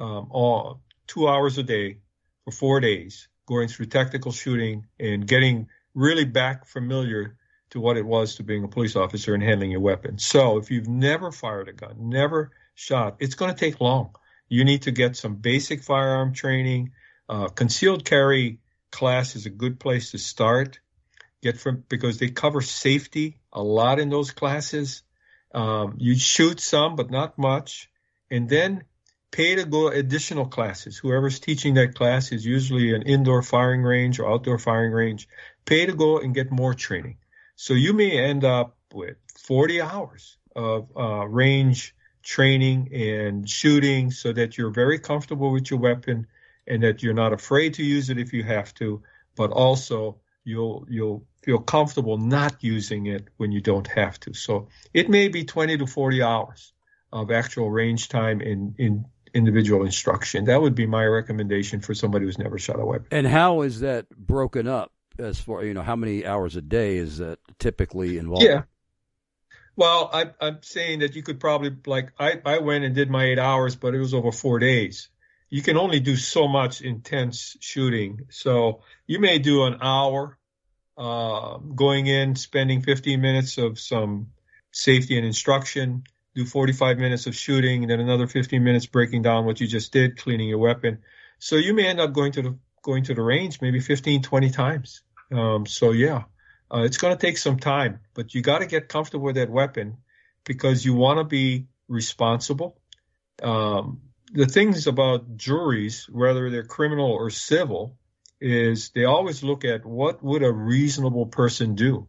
um, all two hours a day for four days, going through technical shooting and getting really back familiar to what it was to being a police officer and handling your weapon. So if you've never fired a gun, never shot, it's going to take long. You need to get some basic firearm training. Uh, concealed carry class is a good place to start. Get from because they cover safety a lot in those classes. Um, you shoot some, but not much, and then pay to go additional classes. Whoever's teaching that class is usually an indoor firing range or outdoor firing range. Pay to go and get more training. So you may end up with 40 hours of uh, range training and shooting so that you're very comfortable with your weapon and that you're not afraid to use it if you have to, but also you'll you'll feel comfortable not using it when you don't have to. So it may be 20 to 40 hours of actual range time in in individual instruction. That would be my recommendation for somebody who's never shot a weapon. And how is that broken up as far you know how many hours a day is that typically involved? Yeah. Well, I, I'm saying that you could probably like I, I went and did my eight hours, but it was over four days. You can only do so much intense shooting. So you may do an hour uh, going in, spending 15 minutes of some safety and instruction, do 45 minutes of shooting, and then another 15 minutes breaking down what you just did, cleaning your weapon. So you may end up going to the going to the range maybe 15, 20 times. Um, so yeah, uh, it's going to take some time, but you got to get comfortable with that weapon because you want to be responsible. Um, the things about juries, whether they're criminal or civil, is they always look at what would a reasonable person do.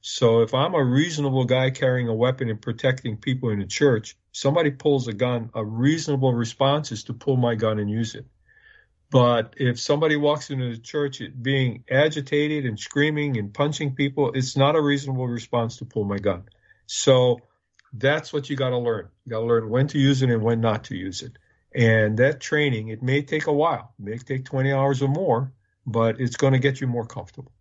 So if I'm a reasonable guy carrying a weapon and protecting people in a church, somebody pulls a gun, a reasonable response is to pull my gun and use it. But if somebody walks into the church being agitated and screaming and punching people, it's not a reasonable response to pull my gun. So that's what you got to learn. You got to learn when to use it and when not to use it. And that training, it may take a while, it may take 20 hours or more, but it's going to get you more comfortable.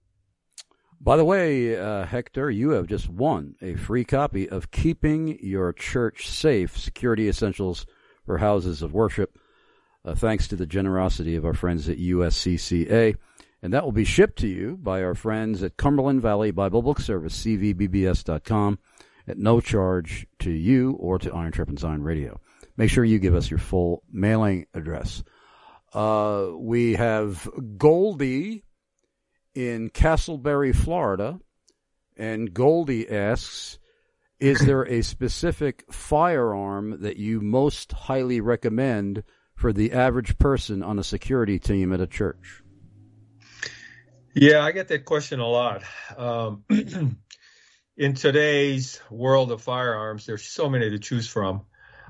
By the way, uh, Hector, you have just won a free copy of Keeping Your Church Safe Security Essentials for Houses of Worship, uh, thanks to the generosity of our friends at USCCA. And that will be shipped to you by our friends at Cumberland Valley Bible Book Service, cvbbs.com, at no charge to you or to Iron Sharpens Iron Radio. Make sure you give us your full mailing address. Uh, we have Goldie in Casselberry, Florida, and Goldie asks, "Is there a specific firearm that you most highly recommend for the average person on a security team at a church?" Yeah, I get that question a lot. Um, in today's world of firearms, there's so many to choose from.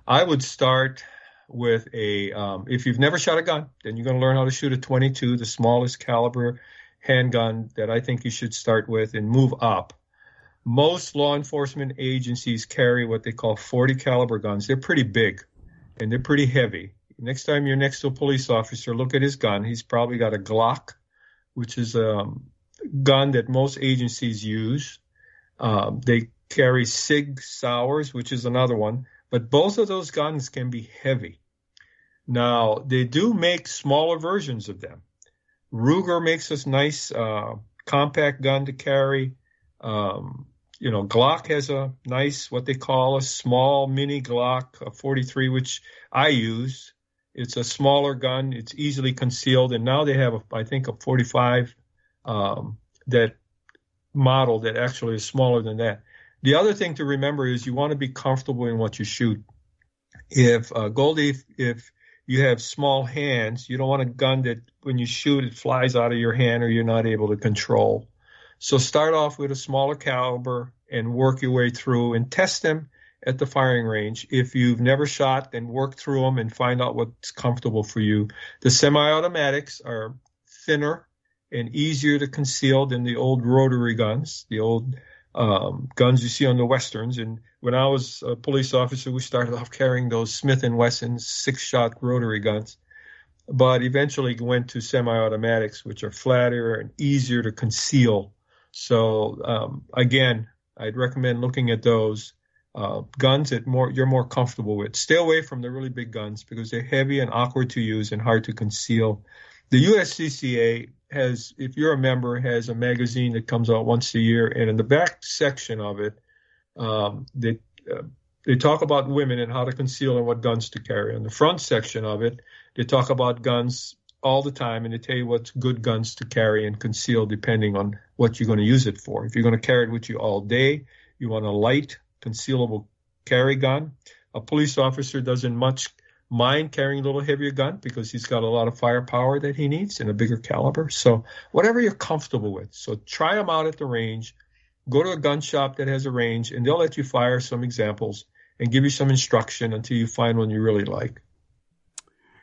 I would start with a, um, if you've never shot a gun, then you're going to learn how to shoot a 22, the smallest caliber handgun that I think you should start with and move up. Most law enforcement agencies carry what they call 40 caliber guns. They're pretty big and they're pretty heavy. Next time you're next to a police officer, look at his gun. He's probably got a Glock, which is a gun that most agencies use. Um, they carry Sig Sauers, which is another one, but both of those guns can be heavy. Now, they do make smaller versions of them. Ruger makes a nice uh, compact gun to carry. Um, you know, Glock has a nice, what they call a small mini Glock, a 43, which I use. It's a smaller gun. It's easily concealed. And now they have, a, I think, a 45 um, that model that actually is smaller than that. The other thing to remember is you want to be comfortable in what you shoot. If uh, Goldie, if, if you have small hands, you don't want a gun that when you shoot it flies out of your hand or you're not able to control. So start off with a smaller caliber and work your way through and test them at the firing range. If you've never shot, then work through them and find out what's comfortable for you. The semi-automatics are thinner and easier to conceal than the old rotary guns, the old um, guns you see on the westerns. And when I was a police officer, we started off carrying those Smith and Wesson six-shot rotary guns, but eventually went to semi-automatics, which are flatter and easier to conceal. So um, again, I'd recommend looking at those uh, guns that more you're more comfortable with. Stay away from the really big guns because they're heavy and awkward to use and hard to conceal. The USCCA has, if you're a member, has a magazine that comes out once a year, and in the back section of it, um, they uh, they talk about women and how to conceal and what guns to carry. In the front section of it, they talk about guns all the time, and they tell you what's good guns to carry and conceal depending on what you're going to use it for. If you're going to carry it with you all day, you want a light concealable carry gun. A police officer doesn't much mind carrying a little heavier gun because he's got a lot of firepower that he needs and a bigger caliber. So whatever you're comfortable with. So try them out at the range. Go to a gun shop that has a range and they'll let you fire some examples and give you some instruction until you find one you really like.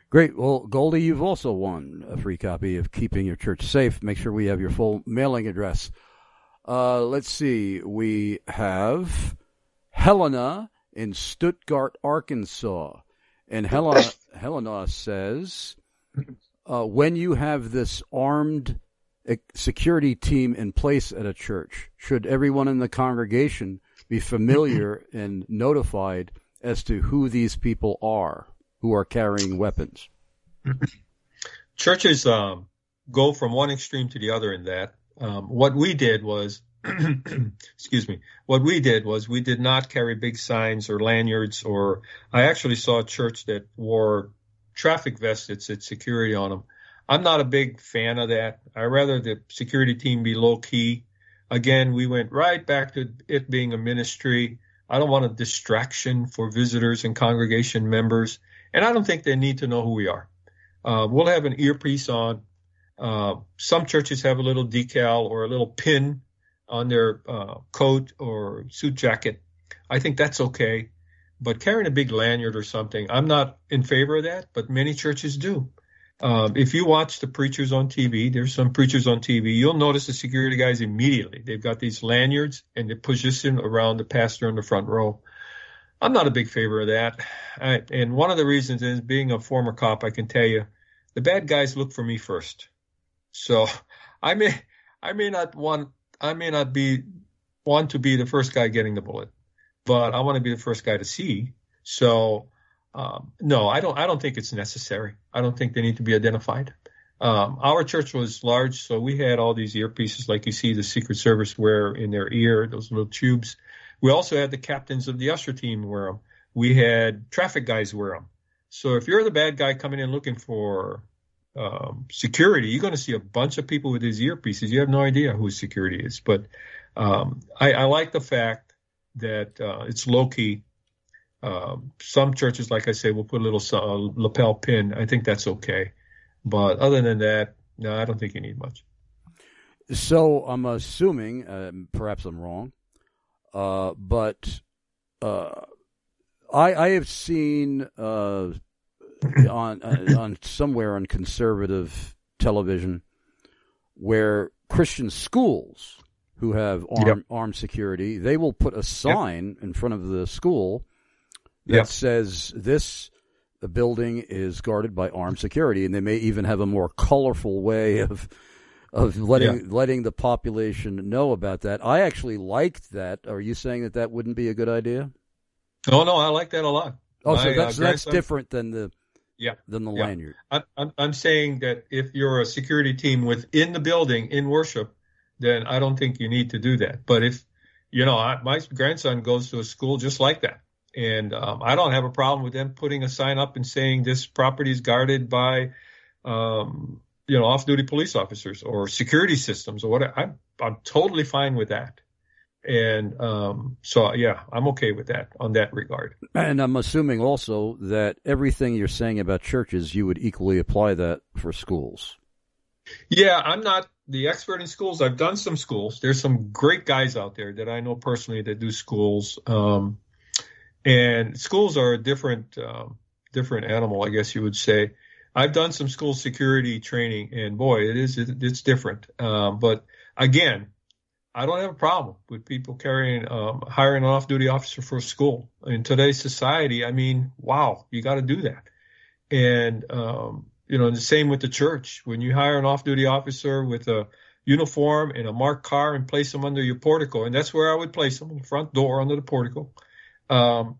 Great. Well, Goldie, you've also won a free copy of Keeping Your Church Safe. Make sure we have your full mailing address. Uh, let's see. We have Helena in Stuttgart, Arkansas. And Helena, Helena says, uh, when you have this armed security team in place at a church, should everyone in the congregation be familiar and notified as to who these people are who are carrying weapons? Churches um, go from one extreme to the other in that. Um, what we did was excuse me, what we did was we did not carry big signs or lanyards or I actually saw a church that wore traffic vests that said security on them. I'm not a big fan of that. I rather the security team be low key. Again, we went right back to it being a ministry. I don't want a distraction for visitors and congregation members, and I don't think they need to know who we are. Uh, we'll have an earpiece on. Uh, some churches have a little decal or a little pin on their uh, coat or suit jacket. I think that's okay. But carrying a big lanyard or something, I'm not in favor of that, but many churches do. Um, if you watch the preachers on TV, there's some preachers on TV, you'll notice the security guys immediately. They've got these lanyards and they position around the pastor in the front row. I'm not a big favor of that. I, and one of the reasons is being a former cop, I can tell you, the bad guys look for me first. So I may, I may not want I may not be want to be the first guy getting the bullet, but I want to be the first guy to see. So um, no, I don't. I don't think it's necessary. I don't think they need to be identified. Um, our church was large, so we had all these earpieces, like you see the Secret Service wear in their ear, those little tubes. We also had the captains of the usher team wear them. We had traffic guys wear them. So if you're the bad guy coming in looking for um, security, you're going to see a bunch of people with these earpieces. You have no idea who security is. But um, I, I, like the fact that uh, it's low key. Um, some churches, like I say, will put a little uh, lapel pin. I think that's okay. But other than that, no, I don't think you need much. So I'm assuming, uh, perhaps I'm wrong, uh, but uh, I, I have seen uh, on uh, on somewhere on conservative television where Christian schools who have armed, yep. armed security they will put a sign yep. in front of the school that yep. says this building is guarded by armed security and they may even have a more colorful way of of letting yeah. letting the population know about that. I actually liked that. Are you saying that that wouldn't be a good idea? Oh no, I like that a lot. Oh, My, so that's uh, that's different than the yeah. than the yeah. lanyard. I'm, I'm saying that if you're a security team within the building in worship, then I don't think you need to do that. But if, you know, I, my grandson goes to a school just like that. And um, I don't have a problem with them putting a sign up and saying this property is guarded by, um, you know, off-duty police officers or security systems or what. I'm I'm totally fine with that. And um, so, yeah, I'm okay with that on that regard. And I'm assuming also that everything you're saying about churches, you would equally apply that for schools. Yeah, I'm not the expert in schools. I've done some schools. There's some great guys out there that I know personally that do schools. Um, and schools are a different, um, different animal, I guess you would say. I've done some school security training, and boy, it is it's different. Um, but again, I don't have a problem with people carrying um, hiring an off-duty officer for a school in today's society. I mean, wow, you got to do that. And um, you know, the same with the church. When you hire an off-duty officer with a uniform and a marked car and place them under your portico, and that's where I would place them, the front door under the portico, um,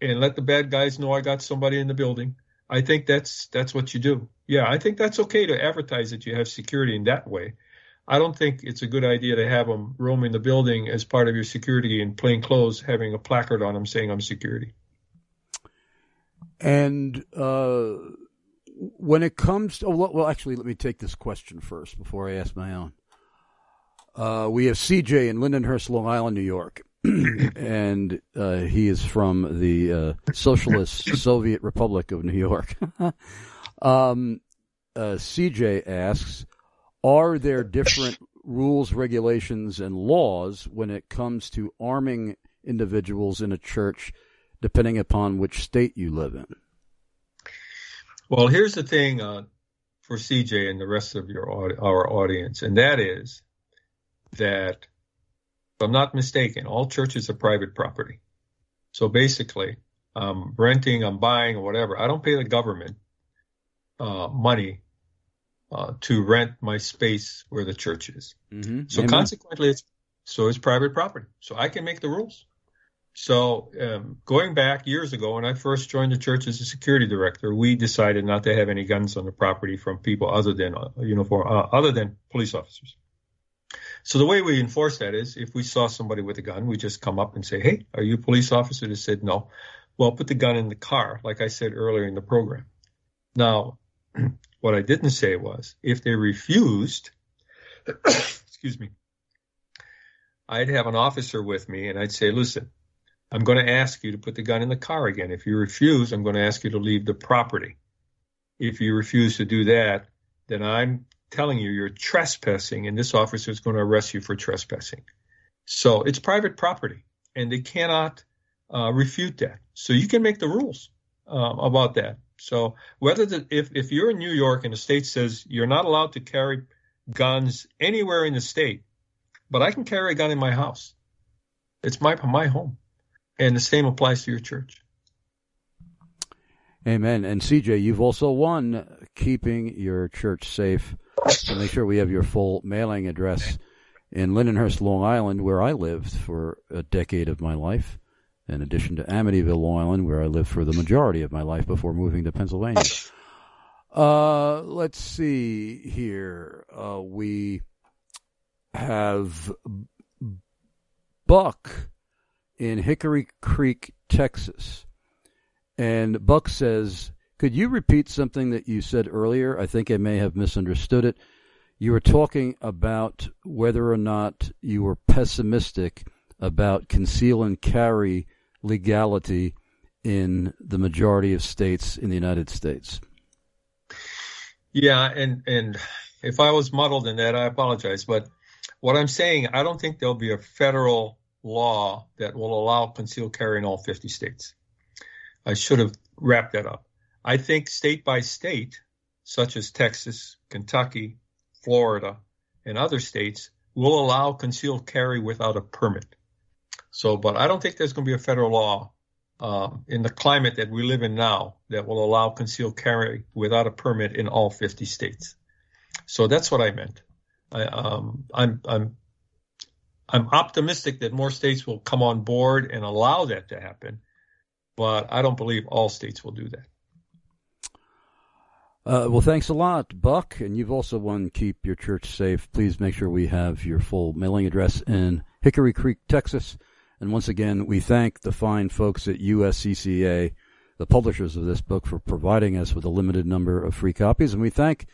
and let the bad guys know I got somebody in the building. I think that's that's what you do. Yeah, I think that's okay to advertise that you have security in that way. I don't think it's a good idea to have them roaming the building as part of your security in plain clothes, having a placard on them saying I'm security. And uh, when it comes to, oh, well, actually, let me take this question first before I ask my own. Uh, we have CJ in Lindenhurst, Long Island, New York. and uh, he is from the uh, Socialist Soviet Republic of New York. um, uh, CJ asks, are there different rules, regulations, and laws when it comes to arming individuals in a church, depending upon which state you live in? Well, here's the thing uh, for CJ and the rest of your our audience, and that is that if I'm not mistaken, all churches are private property. So basically, I'm renting, I'm buying, or whatever. I don't pay the government uh, money uh, to rent my space where the church is. Mm-hmm. So Amen. consequently, it's so it's private property. So I can make the rules. So um, going back years ago, when I first joined the church as a security director, we decided not to have any guns on the property from people other than uh, uniform, uh, other than police officers. So the way we enforce that is if we saw somebody with a gun, we just come up and say, Hey, are you a police officer? They said no. Well, put the gun in the car, like I said earlier in the program. Now, what I didn't say was if they refused, excuse me, I'd have an officer with me and I'd say, listen, I'm going to ask you to put the gun in the car again. If you refuse, I'm going to ask you to leave the property. If you refuse to do that, then I'm telling you you're trespassing and this officer is going to arrest you for trespassing. So it's private property and they cannot uh, refute that. So you can make the rules uh, about that. So whether the, if, if you're in New York and the state says you're not allowed to carry guns anywhere in the state, but I can carry a gun in my house. It's my my home. And the same applies to your church. Amen. And CJ, you've also won keeping your church safe. So make sure we have your full mailing address in Lindenhurst, Long Island, where I lived for a decade of my life, in addition to Amityville, Long Island, where I lived for the majority of my life before moving to Pennsylvania. Uh, let's see here. Uh, we have Buck in Hickory Creek, Texas. And Buck says, Could you repeat something that you said earlier? I think I may have misunderstood it. You were talking about whether or not you were pessimistic about conceal and carry legality in the majority of states in the United States. Yeah, and and if I was muddled in that, I apologize. But what I'm saying, I don't think there'll be a federal law that will allow concealed carry in all 50 states. I should have wrapped that up. I think state by state, such as Texas, Kentucky, Florida, and other states, will allow concealed carry without a permit. So, but I don't think there's going to be a federal law um, in the climate that we live in now that will allow concealed carry without a permit in all 50 states. So that's what I meant. I, um, I'm, I'm, I'm optimistic that more states will come on board and allow that to happen, but I don't believe all states will do that. Uh, well, thanks a lot, Buck. And you've also won Keep Your Church Safe. Please make sure we have your full mailing address in Hickory Creek, Texas. And once again, we thank the fine folks at USCCA, the publishers of this book, for providing us with a limited number of free copies. And we thank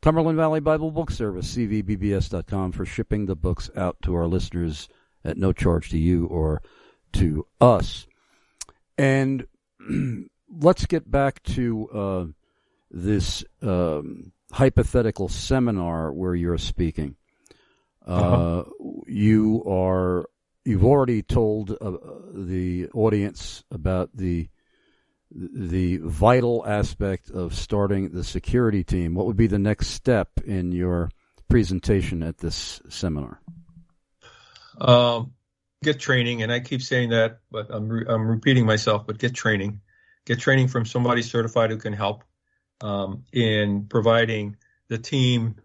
Cumberland Valley Bible Book Service, cvbbs.com, for shipping the books out to our listeners at no charge to you or to us. And let's get back to uh, this um, hypothetical seminar where you're speaking. Uh, uh-huh. You are you've already told uh, the audience about the the vital aspect of starting the security team. What would be the next step in your presentation at this seminar? Um, get training, and I keep saying that, but I'm re- I'm repeating myself. But get training, get training from somebody certified who can help um, in providing the team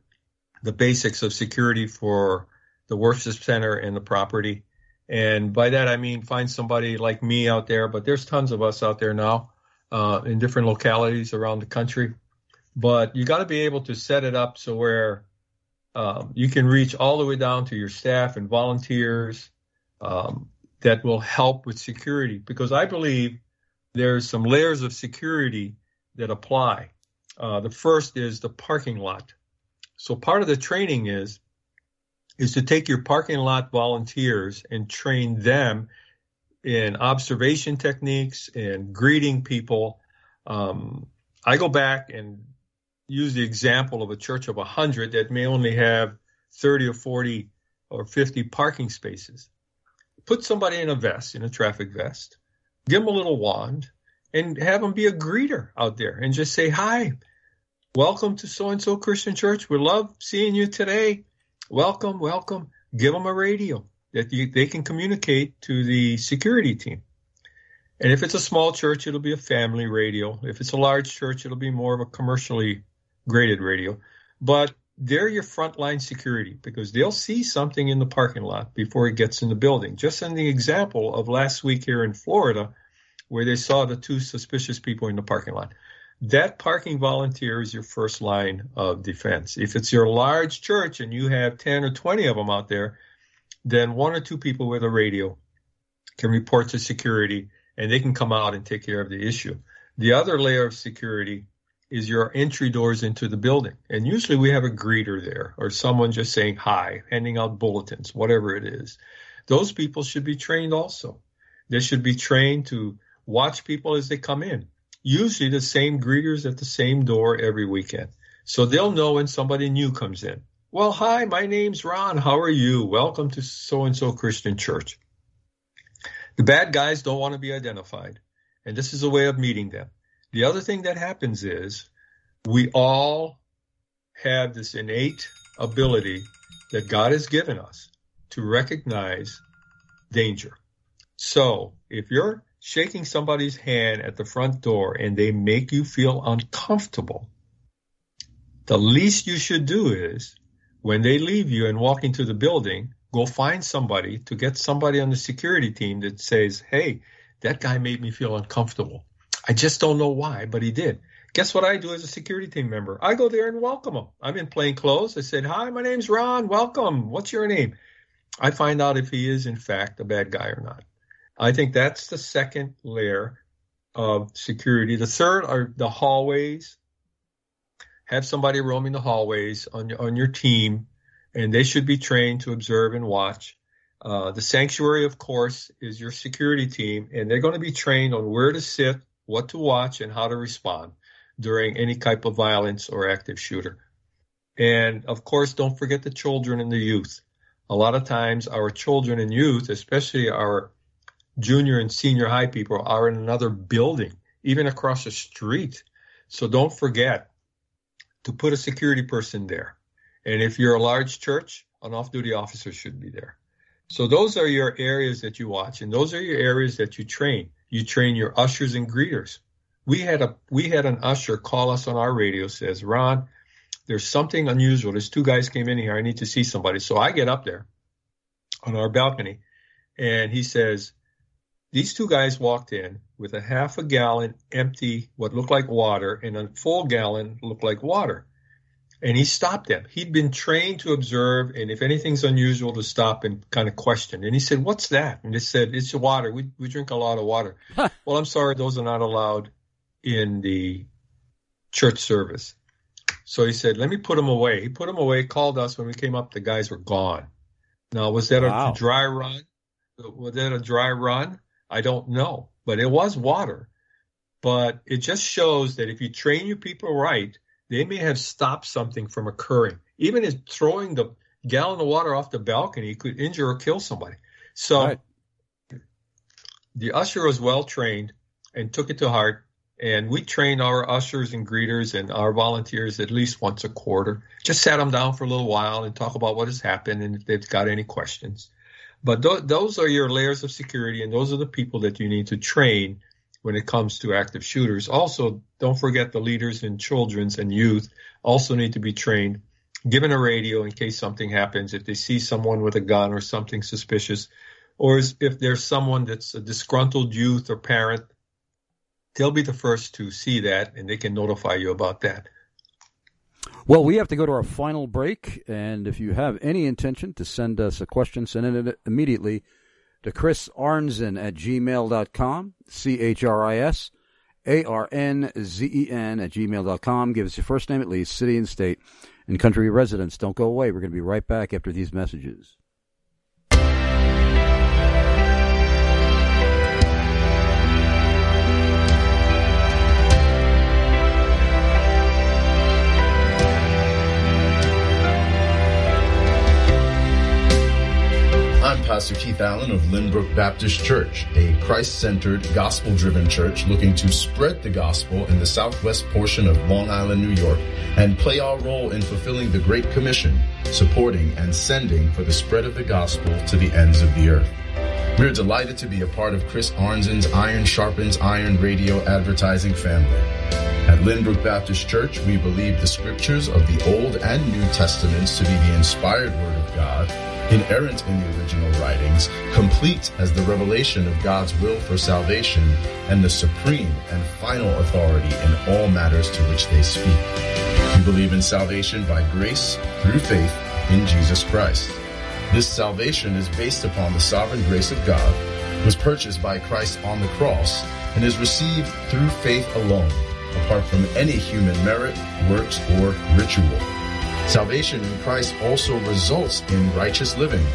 the basics of security for the worship center and the property. And by that I mean find somebody like me out there, but there's tons of us out there now uh, in different localities around the country. But you got to be able to set it up so where um, you can reach all the way down to your staff and volunteers um, that will help with security. Because I believe there's some layers of security that apply. Uh, the first is the parking lot. So part of the training is is to take your parking lot volunteers and train them in observation techniques and greeting people. Um, I go back and use the example of a church of 100 that may only have 30 or 40 or 50 parking spaces. Put somebody in a vest, in a traffic vest, give them a little wand, and have them be a greeter out there and just say, Hi, welcome to so and so Christian Church. We love seeing you today. Welcome, welcome. Give them a radio that you, they can communicate to the security team. And if it's a small church, it'll be a family radio. If it's a large church, it'll be more of a commercially graded radio. But they're your frontline security because they'll see something in the parking lot before it gets in the building. Just in the example of last week here in Florida, where they saw the two suspicious people in the parking lot. That parking volunteer is your first line of defense. If it's your large church and you have 10 or 20 of them out there, then one or two people with a radio can report to security and they can come out and take care of the issue. The other layer of security is your entry doors into the building. And usually we have a greeter there or someone just saying hi, handing out bulletins, whatever it is. Those people should be trained also. They should be trained to watch people as they come in. Usually the same greeters at the same door every weekend. So they'll know when somebody new comes in. Well, hi, my name's Ron. How are you? Welcome to so and so Christian Church. The bad guys don't want to be identified, and this is a way of meeting them. The other thing that happens is we all have this innate ability that God has given us to recognize danger. So if you're shaking somebody's hand at the front door and they make you feel uncomfortable, the least you should do is when they leave you and walk into the building, go find somebody to get somebody on the security team that says, Hey, that guy made me feel uncomfortable. I just don't know why, but he did. Guess what I do as a security team member? I go there and welcome him. I'm in plain clothes. I said, Hi, my name's Ron. Welcome. What's your name? I find out if he is, in fact, a bad guy or not. I think that's the second layer of security. The third are the hallways have somebody roaming the hallways on your, on your team, and they should be trained to observe and watch. Uh, the sanctuary, of course, is your security team, and they're going to be trained on where to sit, what to watch, and how to respond during any type of violence or active shooter. And of course, don't forget the children and the youth. A lot of times, our children and youth, especially our junior and senior high people, are in another building, even across the street. So don't forget to put a security person there. And if you're a large church, an off duty officer should be there. So those are your areas that you watch and those are your areas that you train. You train your ushers and greeters. We had a we had an usher call us on our radio says, "Ron, there's something unusual. There's two guys came in here. I need to see somebody." So I get up there on our balcony and he says, "These two guys walked in with a half a gallon empty, what looked like water, and a full gallon looked like water. And he stopped them. He'd been trained to observe, and if anything's unusual, to stop and kind of question. And he said, What's that? And they said, It's water. We, we drink a lot of water. well, I'm sorry, those are not allowed in the church service. So he said, "Let me put them away." He put them away. Called us when we came up. The guys were gone. Now, was that Wow. a dry run? Was that a dry run? I don't know, but it was water. But it just shows that if you train your people right, they may have stopped something from occurring. Even as throwing the gallon of water off the balcony could injure or kill somebody. So the usher was well trained and took it to heart. And we train our ushers and greeters and our volunteers at least once a quarter. Just sat them down for a little while and talk about what has happened and if they've got any questions. But th- those are your layers of security, and those are the people that you need to train when it comes to active shooters. Also, don't forget the leaders in children's and youth also need to be trained. Given a radio in case something happens, if they see someone with a gun or something suspicious, or if there's someone that's a disgruntled youth or parent, they'll be the first to see that and they can notify you about that. Well, we have to go to our final break, and if you have any intention to send us a question, send it immediately to Chris Arnzen at gmail.com, C H R I S A R N Z E N at gmail.com. Give us your first name at least, city and state, and country residence. Don't go away. We're going to be right back after these messages. I'm Pastor Keith Allen of Lynbrook Baptist Church, a Christ-centered, gospel-driven church looking to spread the gospel in the southwest portion of Long Island, New York, and play our role in fulfilling the Great Commission, supporting and sending for the spread of the gospel to the ends of the earth. We're delighted to be a part of Chris Arnzen's Iron Sharpens Iron radio advertising family. At Lynbrook Baptist Church, we believe the scriptures of the Old and New Testaments to be the inspired Word of God, inerrant in the original writings, complete as the revelation of God's will for salvation, and the supreme and final authority in all matters to which they speak. We believe in salvation by grace through faith in Jesus Christ. This salvation is based upon the sovereign grace of God, was purchased by Christ on the cross, and is received through faith alone, apart from any human merit, works, or ritual. Salvation in Christ also results in righteous living,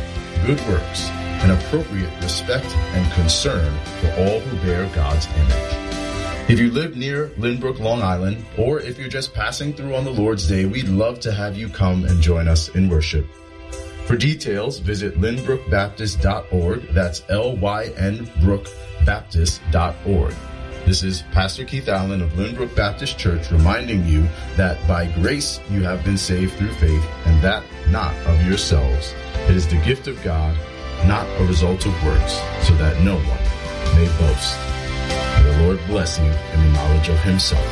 good works, and appropriate respect and concern for all who bear God's image. If you live near Lynbrook, Long Island, or if you're just passing through on the Lord's Day, we'd love to have you come and join us in worship. For details, visit lynbrookbaptist.org. That's L-Y-N Brook Baptist.org. This is Pastor Keith Allen of Lynbrook Baptist Church reminding you that by grace you have been saved through faith, and that not of yourselves. It is the gift of God, not a result of works, so that no one may boast. May the Lord bless you in the knowledge of himself.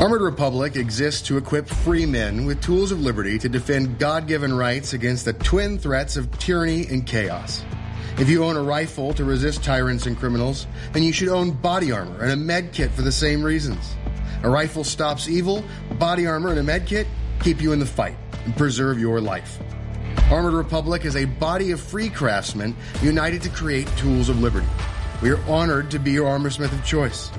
Armored Republic exists to equip free men with tools of liberty to defend God given rights against the twin threats of tyranny and chaos. If you own a rifle to resist tyrants and criminals, then you should own body armor and a med kit for the same reasons. A rifle stops evil, body armor and a med kit keep you in the fight and preserve your life. Armored Republic is a body of free craftsmen united to create tools of liberty. We are honored to be your armorsmith of choice.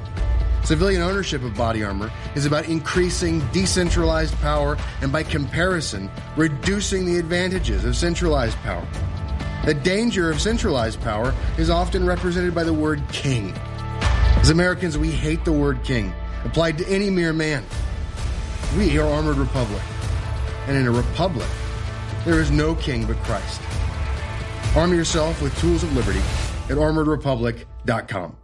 Civilian ownership of body armor is about increasing decentralized power and, by comparison, reducing the advantages of centralized power. The danger of centralized power is often represented by the word king. As Americans, we hate the word king applied to any mere man. We are Armored Republic. And in a republic, there is no king but Christ. Arm yourself with tools of liberty at armoredrepublic.com.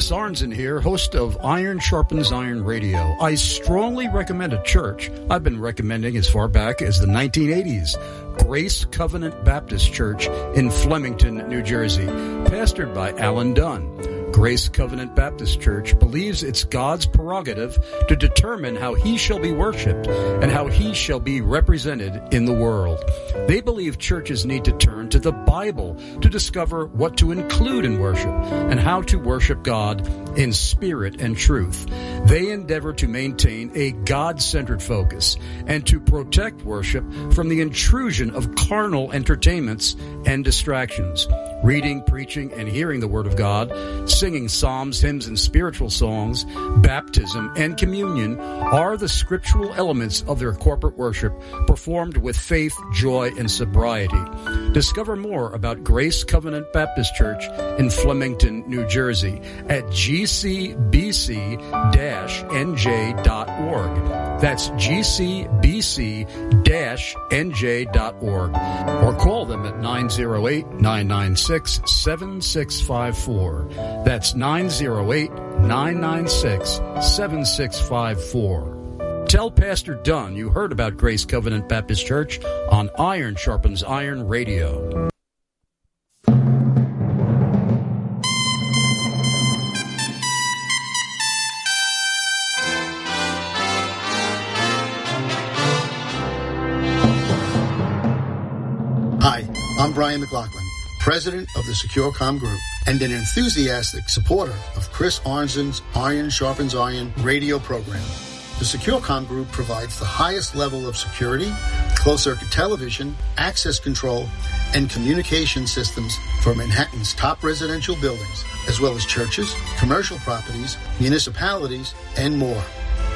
Chris Arnzen here, host of Iron Sharpens Iron Radio. I strongly recommend a church I've been recommending as far back as the 1980s. Grace Covenant Baptist Church in Flemington, New Jersey, pastored by Alan Dunn. Grace Covenant Baptist Church believes it's God's prerogative to determine how he shall be worshiped and how he shall be represented in the world. They believe churches need to turn to the Bible to discover what to include in worship and how to worship God in spirit and truth. They endeavor to maintain a God-centered focus and to protect worship from the intrusion of carnal entertainments and distractions. Reading, preaching, and hearing the Word of God, psalms, hymns, and spiritual songs, baptism, and communion are the scriptural elements of their corporate worship performed with faith, joy, and sobriety. Discover more about Grace Covenant Baptist Church in Flemington, New Jersey at gcbc-nj.org. That's gcbc-nj.org or call them at 908-996-7654. That's 908-996-7654. Tell Pastor Dunn you heard about Grace Covenant Baptist Church on Iron Sharpens Iron Radio. Hi, I'm Brian McLaughlin, president of the SecureCom Group and an enthusiastic supporter of Chris Arnzen's Iron Sharpens Iron radio program. The SecureCom Group provides the highest level of security, closed-circuit television, access control, and communication systems for Manhattan's top residential buildings, as well as churches, commercial properties, municipalities, and more.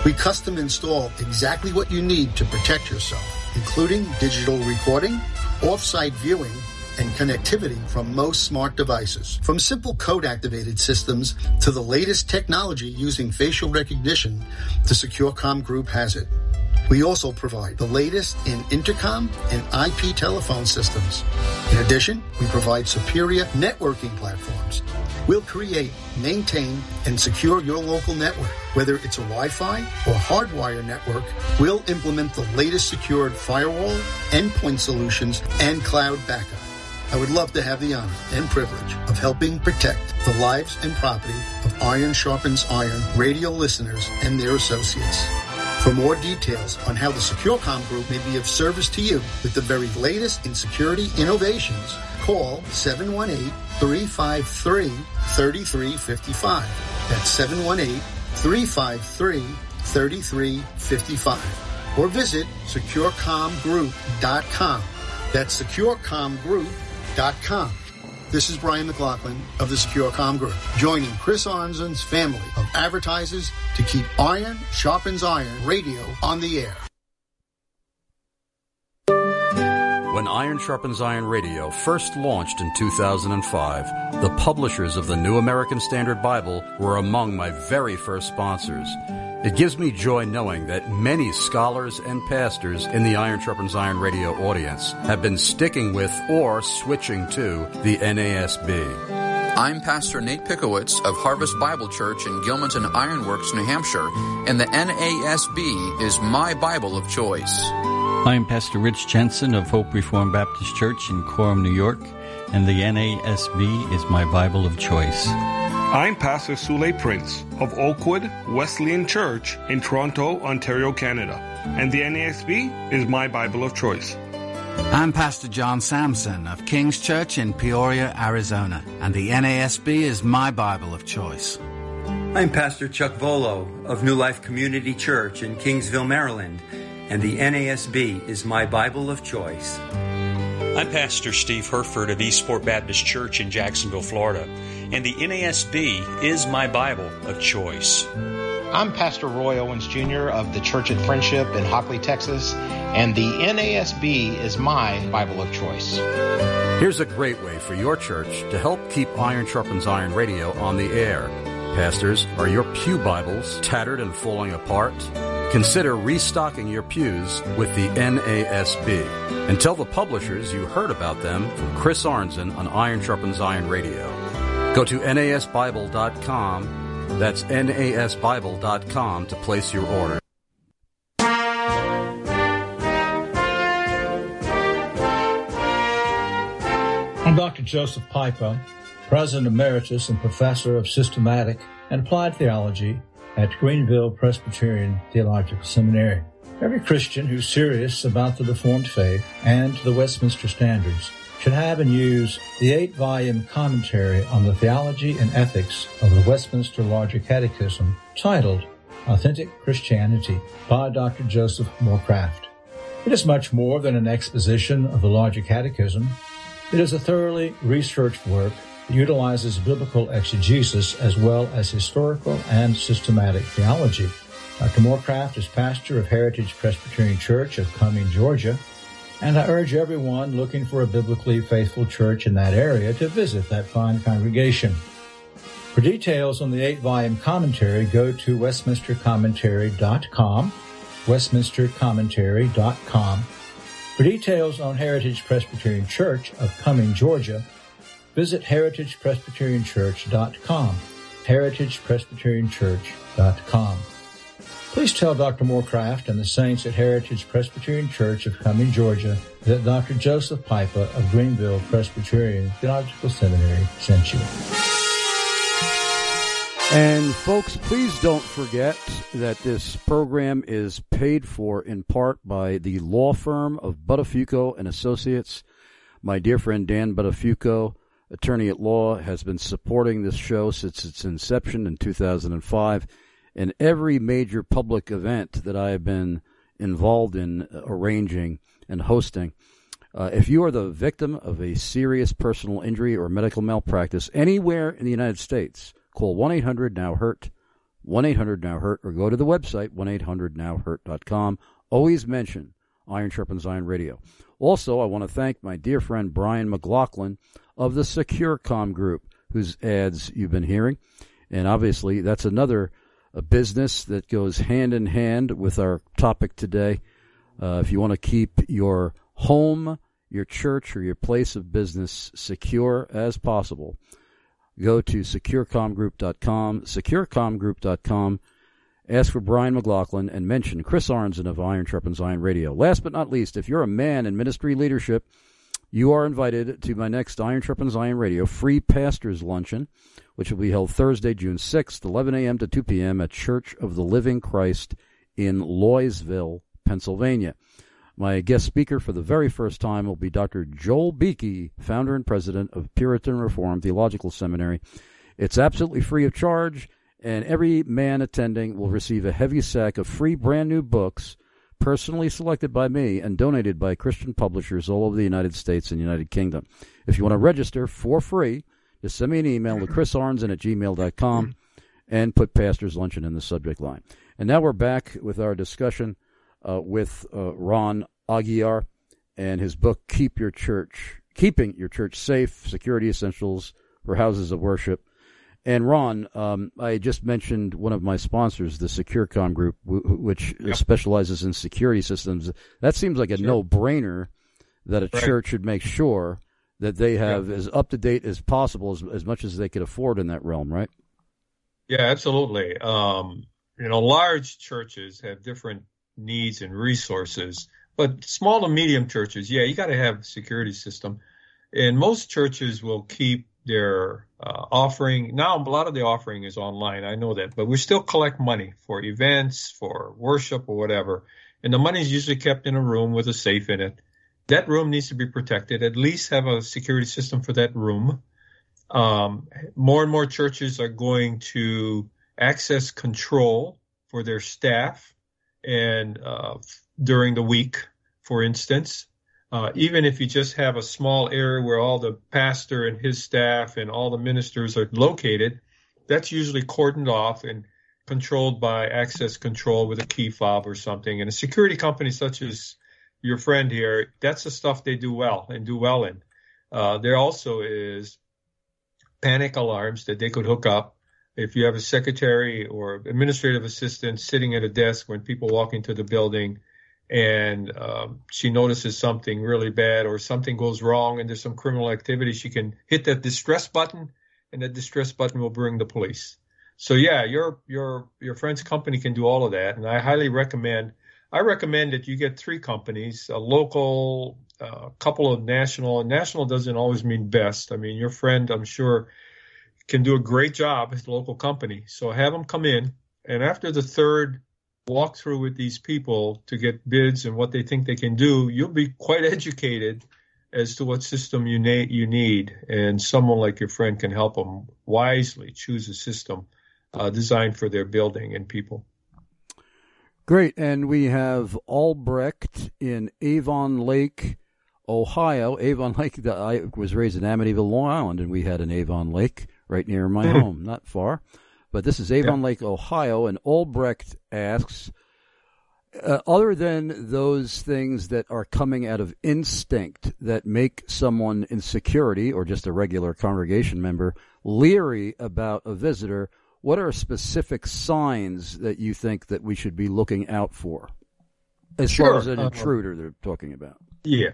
We custom install exactly what you need to protect yourself, including digital recording, off-site viewing, and connectivity from most smart devices. From simple code activated systems to the latest technology using facial recognition, the SecureCom Group has it. We also provide the latest in intercom and IP telephone systems. In addition, we provide superior networking platforms. We'll create, maintain, and secure your local network. Whether it's a Wi-Fi or hardwire network, we'll implement the latest secured firewall, endpoint solutions, and cloud backup. I would love to have the honor and privilege of helping protect the lives and property of Iron Sharpens Iron radio listeners and their associates. For more details on how the SecureCom Group may be of service to you with the very latest in security innovations, call 718-353-3355. That's 718-353-3355. Or visit securecomgroup.com. That's securecomgroup.com. This is Brian McLaughlin of the SecureCom Group, joining Chris Arnzen's family of advertisers to keep Iron Sharpens Iron radio on the air. When Iron Sharpens Iron Radio first launched in 2005, the publishers of the New American Standard Bible were among my very first sponsors. It gives me joy knowing that many scholars and pastors in the Iron Sharpens Iron radio audience have been sticking with or switching to the NASB. I'm Pastor Nate Pickowicz of Harvest Bible Church in Gilmanton Ironworks, New Hampshire, and the NASB is my Bible of choice. I'm Pastor Rich Jensen of Hope Reformed Baptist Church in Coram, New York, and the NASB is my Bible of choice. I'm Pastor Sule Prince of Oakwood Wesleyan Church in Toronto, Ontario, Canada, and the NASB is my Bible of choice. I'm Pastor John Sampson of King's Church in Peoria, Arizona, and the NASB is my Bible of choice. I'm Pastor Chuck Volo of New Life Community Church in Kingsville, Maryland, and the NASB is my Bible of choice. I'm Pastor Steve Herford of Eastport Baptist Church in Jacksonville, Florida, and the NASB is my Bible of choice. I'm Pastor Roy Owens Jr. of the Church at Friendship in Hockley, Texas, and the NASB is my Bible of choice. Here's a great way for your church to help keep Iron Sharpens Iron radio on the air. Pastors, are your Pew Bibles tattered and falling apart? Consider restocking your pews with the NASB and tell the publishers you heard about them from Chris Arnzen on Iron Sharpens Iron Radio. Go to nasbible.com that's nasbible.com to place your order. I'm Dr. Joseph Pipa, President Emeritus and Professor of Systematic and Applied Theology at Greenville Presbyterian Theological Seminary. Every Christian who's serious about the Reformed faith and the Westminster Standards should have and use the eight volume commentary on the theology and ethics of the Westminster Larger Catechism titled Authentic Christianity by Dr. Joseph Morecraft. It is much more than an exposition of the Larger Catechism. It is a thoroughly researched work that utilizes biblical exegesis as well as historical and systematic theology. Dr. Morecraft is pastor of Heritage Presbyterian Church of Cumming, Georgia, and I urge everyone looking for a biblically faithful church in that area to visit that fine congregation. For details on the eight volume commentary, go to westminstercommentary.com, westminstercommentary.com. For details on Heritage Presbyterian Church of Cumming, Georgia, visit heritagepresbyterianchurch.com, heritagepresbyterianchurch.com. Please tell Dr. Morecraft and the saints at Heritage Presbyterian Church of Cumming, Georgia, that Dr. Joseph Pipa of Greenville Presbyterian Theological Seminary sent you. And folks, please don't forget that this program is paid for in part by the law firm of Buttafuoco and Associates. My dear friend Dan Buttafuoco, attorney at law, has been supporting this show since its inception in 2005 in every major public event that I have been involved in arranging and hosting. Uh, if you are the victim of a serious personal injury or medical malpractice anywhere in the United States, call 1 800 Now Hurt, 1 800 Now Hurt, or go to the website 1 800 Now Hurt.com. Always mention Iron Sharpens Iron Radio. Also, I want to thank my dear friend Brian McLaughlin of the SecureCom Group, whose ads you've been hearing. And obviously, that's another a business that goes hand in hand with our topic today. Uh, if you want to keep your home, your church, or your place of business secure as possible, go to securecomgroup.com, securecomgroup.com, ask for Brian McLaughlin, and mention Chris Arnzen of Iron Sharpens Iron Radio. Last but not least, if you're a man in ministry leadership, you are invited to my next Iron Sharpens Iron Radio free pastors luncheon which will be held Thursday, June 6th, 11 a.m. to 2 p.m. at Church of the Living Christ in Loysville, Pennsylvania. My guest speaker for the very first time will be Dr. Joel Beeke, founder and president of Puritan Reformed Theological Seminary. It's absolutely free of charge, and every man attending will receive a heavy sack of free brand new books personally selected by me and donated by Christian publishers all over the United States and United Kingdom. If you want to register for free, just send me an email to chrisarnzen at gmail.com and put Pastor's Luncheon in the subject line. And now we're back with our discussion uh, with uh, Ron Aguiar and his book, Keep Your Church, Keeping Your Church Safe, Security Essentials for Houses of Worship. And Ron, um, I just mentioned one of my sponsors, the SecureCom Group, w- which yep. specializes in security systems. That seems like a sure. no-brainer that a right. church should make sure that they have yeah. as up to date as possible, as, as much as they could afford in that realm, right? Yeah, absolutely. Um, you know, large churches have different needs and resources, but small to medium churches, yeah, you got to have a security system. And most churches will keep their uh, offering. Now, a lot of the offering is online. I know that, but we still collect money for events, for worship, or whatever. And the money is usually kept in a room with a safe in it that room needs to be protected. At least have a security system for that room. Um, more and more churches are going to access control for their staff and uh, during the week, for instance. Uh, even if you just have a small area where all the pastor and his staff and all the ministers are located, that's usually cordoned off and controlled by access control with a key fob or something. And a security company such as your friend here, that's the stuff they do well and do well in. Uh, there also is panic alarms that they could hook up. If you have a secretary or administrative assistant sitting at a desk when people walk into the building and um, she notices something really bad or something goes wrong and there's some criminal activity, she can hit that distress button and that distress button will bring the police. So yeah, your your your friend's company can do all of that, and I highly recommend I recommend that you get three companies: a local a couple of national, and national doesn't always mean best. I mean, your friend, I'm sure, can do a great job at the local company. So have them come in, and after the third walkthrough with these people to get bids and what they think they can do, you'll be quite educated as to what system you, na- you need, and someone like your friend can help them wisely choose a system uh, designed for their building and people. Great, and we have Albrecht in Avon Lake, Ohio. Avon Lake. I was raised in Amityville, Long Island, and we had an Avon Lake right near my mm-hmm. home, not far. But this is Avon. Lake, Ohio, and Albrecht asks, uh, other than those things that are coming out of instinct that make someone in security or just a regular congregation member leery about a visitor, what are specific signs that you think that we should be looking out for as sure. far as an uh, intruder they're talking about? Yeah.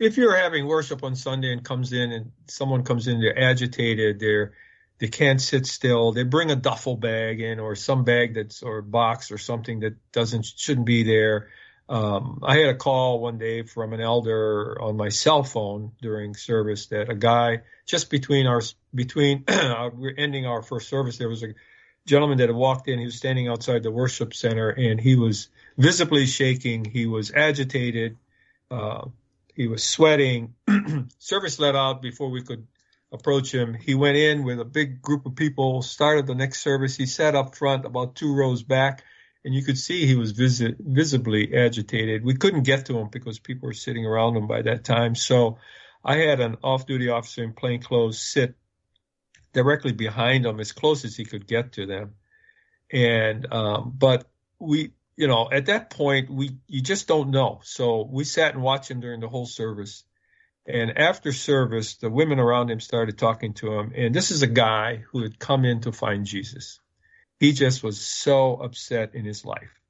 If you're having worship on Sunday and comes in and someone comes in, they're agitated, they're they can't sit still. They bring a duffel bag in or some bag that's or box or something that doesn't shouldn't be there. Um, I had a call one day from an elder on my cell phone during service that a guy just between our between we're ending our first service there was a gentleman that had walked in he was standing outside the worship center and he was visibly shaking he was agitated uh, he was sweating. Service let out before we could approach him. He went in with a big group of people started the next service he sat up front about two rows back and you could see he was visi- visibly agitated. We couldn't get to him because people were sitting around him by that time. So I had an off-duty officer in plain clothes sit directly behind him as close as he could get to them. And um, but we, you know, at that point we you just don't know. So we sat and watched him during the whole service. And after service, the women around him started talking to him. And this is a guy who had come in to find Jesus he just was so upset in his life.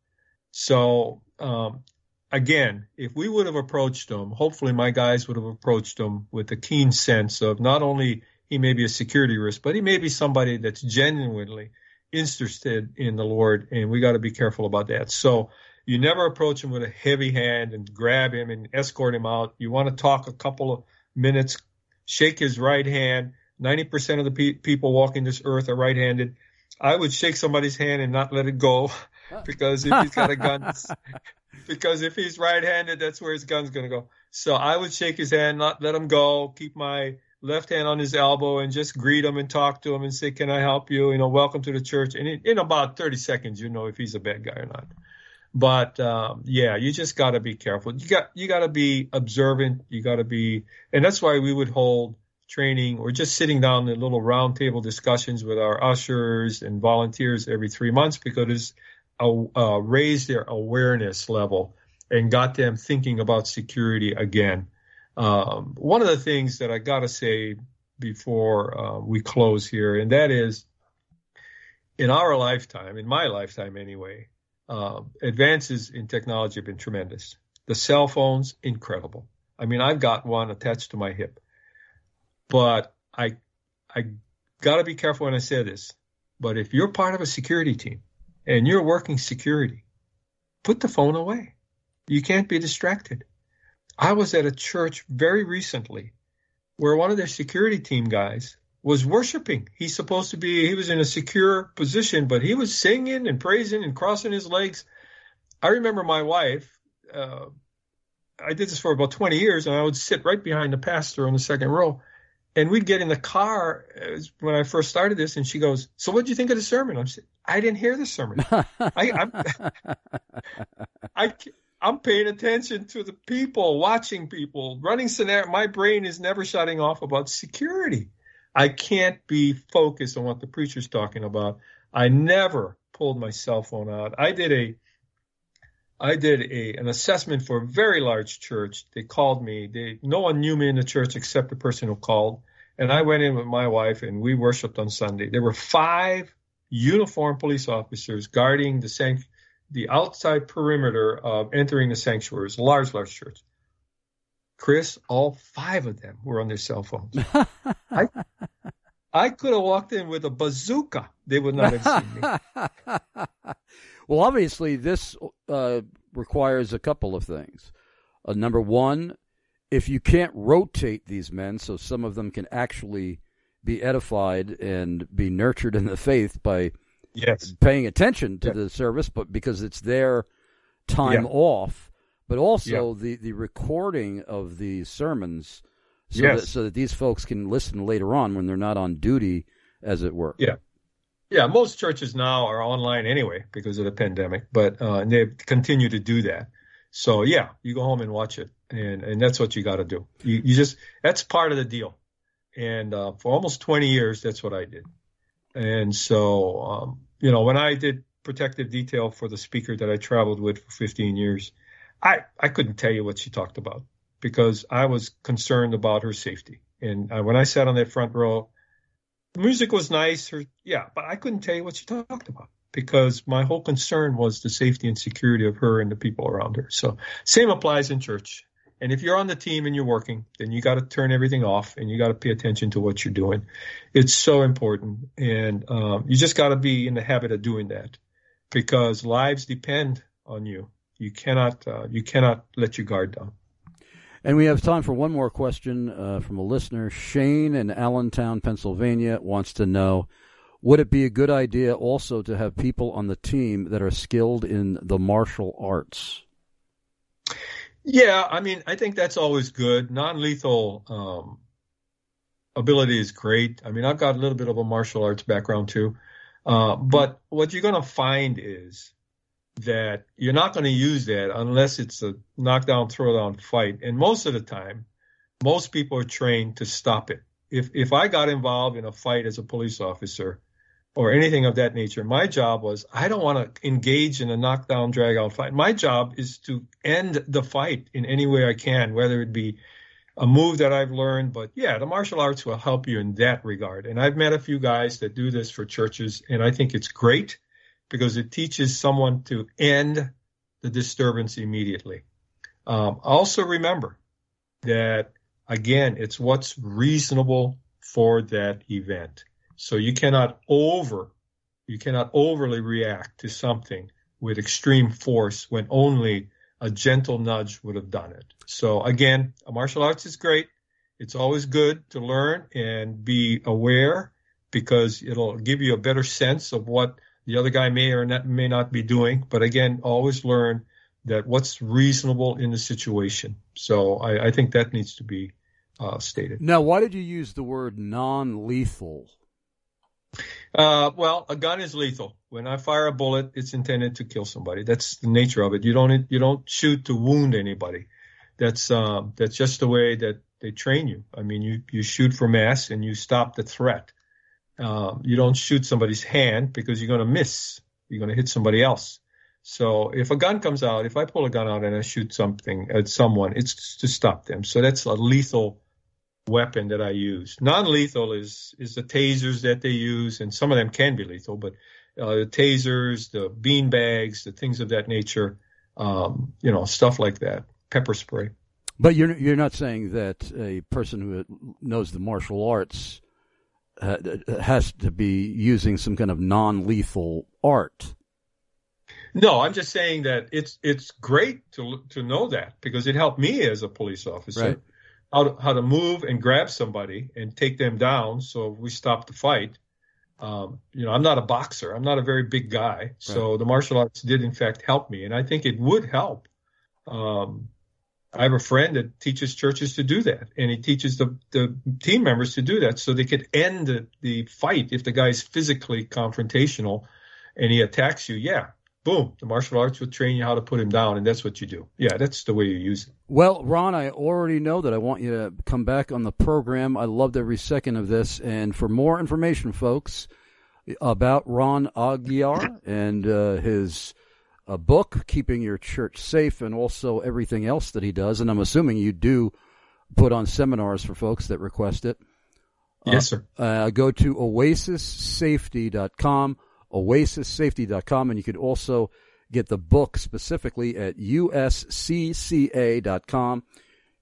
So, um, again, if we would have approached him, hopefully my guys would have approached him with a keen sense of not only he may be a security risk, but he may be somebody that's genuinely interested in the Lord, and we got to be careful about that. So, you never approach him with a heavy hand and grab him and escort him out. You want to talk a couple of minutes, shake his right hand. 90% of the pe- people walking this earth are right handed I would shake somebody's hand and not let it go because if he's got a gun, because if he's right-handed, that's where his gun's going to go. So I would shake his hand, not let him go, keep my left hand on his elbow and just greet him and talk to him and say, can I help you? You know, welcome to the church. And in, in about 30 seconds, you know if he's a bad guy or not. But um, yeah, you just got to be careful. You got you got to be observant. You got to be, and that's why we would hold training or just sitting down in little roundtable discussions with our ushers and volunteers every three months because it's uh, raised their awareness level and got them thinking about security again. Um, one of the things that I got to say before uh, we close here, and that is in our lifetime, in my lifetime anyway, uh, advances in technology have been tremendous. The cell phones, incredible. I mean, I've got one attached to my hip. But I I got to be careful when I say this. But if you're part of a security team and you're working security, put the phone away. You can't be distracted. I was at a church very recently where one of their security team guys was worshiping. He's supposed to be, he was in a secure position, but he was singing and praising and crossing his legs. I remember my wife, uh, I did this for about 20 years, and I would sit right behind the pastor on the second row and we'd get in the car uh, when I first started this, and she goes, "So what do you think of the sermon?" I'm saying, "I didn't hear the sermon. I, I'm, I, I'm paying attention to the people, watching people, running scenario. My brain is never shutting off about security. I can't be focused on what the preacher's talking about. I never pulled my cell phone out. I did a I did a an assessment for a very large church. They called me. They no one knew me in the church except the person who called. And I went in with my wife and we worshiped on Sunday. There were five uniformed police officers guarding the sanct- the outside perimeter of entering the sanctuary. It's a large, large church. Chris, all five of them were on their cell phones. I, I could have walked in with a bazooka. They would not have seen me. Well, obviously, this uh, requires a couple of things. Uh, number one, if you can't rotate these men so some of them can actually be edified and be nurtured in the faith by yes. paying attention to the service, but because it's their time Yeah. off, but also the, the recording of the sermons so, Yes. that, so that these folks can listen later on when they're not on duty, as it were. Yeah. Yeah, most churches now are online anyway because of the pandemic, but uh, they continue to do that. So yeah, you go home and watch it, and and that's what you got to do. You you just that's part of the deal. And uh, for almost 20 years, that's what I did. And so um, you know, when I did protective detail for the speaker that I traveled with for 15 years, I I couldn't tell you what she talked about because I was concerned about her safety. And uh, when I sat on that front row, the music was nice, or yeah, but I couldn't tell you what she talked about because my whole concern was the safety and security of her and the people around her. So same applies in church. And if you're on the team and you're working, then you got to turn everything off and you got to pay attention to what you're doing. It's so important, and um, you just got to be in the habit of doing that because lives depend on you. You cannot uh, you cannot let your guard down. And we have time for one more question uh, from a listener. Shane in Allentown, Pennsylvania, wants to know Would it be a good idea also to have people on the team that are skilled in the martial arts? Yeah, I mean, I think that's always good. Non-lethal um, ability is great. I mean, I've got a little bit of a martial arts background too, uh, but what you're going to find is that you're not going to use that unless it's a knockdown, throwdown fight. And most of the time, most people are trained to stop it. If if I got involved in a fight as a police officer or anything of that nature, my job was I don't want to engage in a knockdown, drag out fight. My job is to end the fight in any way I can, whether it be a move that I've learned. But yeah, the martial arts will help you in that regard. And I've met a few guys that do this for churches, and I think it's great because it teaches someone to end the disturbance immediately. Um, also remember that again, it's what's reasonable for that event. So you cannot over, you cannot overly react to something with extreme force when only a gentle nudge would have done it. So again, martial arts is great. It's always good to learn and be aware because it'll give you a better sense of what the other guy may or not, may not be doing. But again, always learn that what's reasonable in the situation. So I, I think that needs to be uh, stated. Now, why did you use the word non-lethal? Uh, well, a gun is lethal. When I fire a bullet, it's intended to kill somebody. That's the nature of it. You don't you don't shoot to wound anybody. That's um, that's just the way that they train you. I mean, you you shoot for mass and you stop the threat. Um, you don't shoot somebody's hand because you're going to miss. You're going to hit somebody else. So if a gun comes out, if I pull a gun out and I shoot something at someone, it's to stop them. So that's a lethal weapon that I use. Non-lethal is is the tasers that they use, and some of them can be lethal, but uh, the tasers, the bean bags, the things of that nature, um, you know, stuff like that, pepper spray. But you're you're not saying that a person who knows the martial arts uh, has to be using some kind of non-lethal art. No, I'm just saying that it's it's great to to know that because it helped me as a police officer Right. how to, how to move and grab somebody and take them down. So we stop the fight. Um, you know, I'm not a boxer. I'm not a very big guy. So the martial arts did in fact help me, and I think it would help. Um, I have a friend that teaches churches to do that, and he teaches the, the team members to do that so they could end the, the fight if the guy's physically confrontational and he attacks you. Yeah, boom, the martial arts will train you how to put him down, and that's what you do. Yeah, that's the way you use it. Well, Ron, I already know that I want you to come back on the program. I loved every second of this. And for more information, folks, about Ron Aguiar and uh, his uh, book, Keeping Your Church Safe, and also everything else that he does, and I'm assuming you do put on seminars for folks that request it. Yes, sir. Uh, go to oasissafety.com, oasissafety.com, and you could also get the book specifically at uscca.com,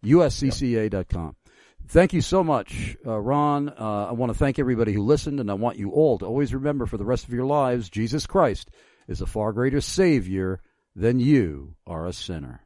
uscca.com. Thank you so much, uh, Ron. Uh, I want to thank everybody who listened, and I want you all to always remember for the rest of your lives, Jesus Christ is a far greater Savior than you are a sinner.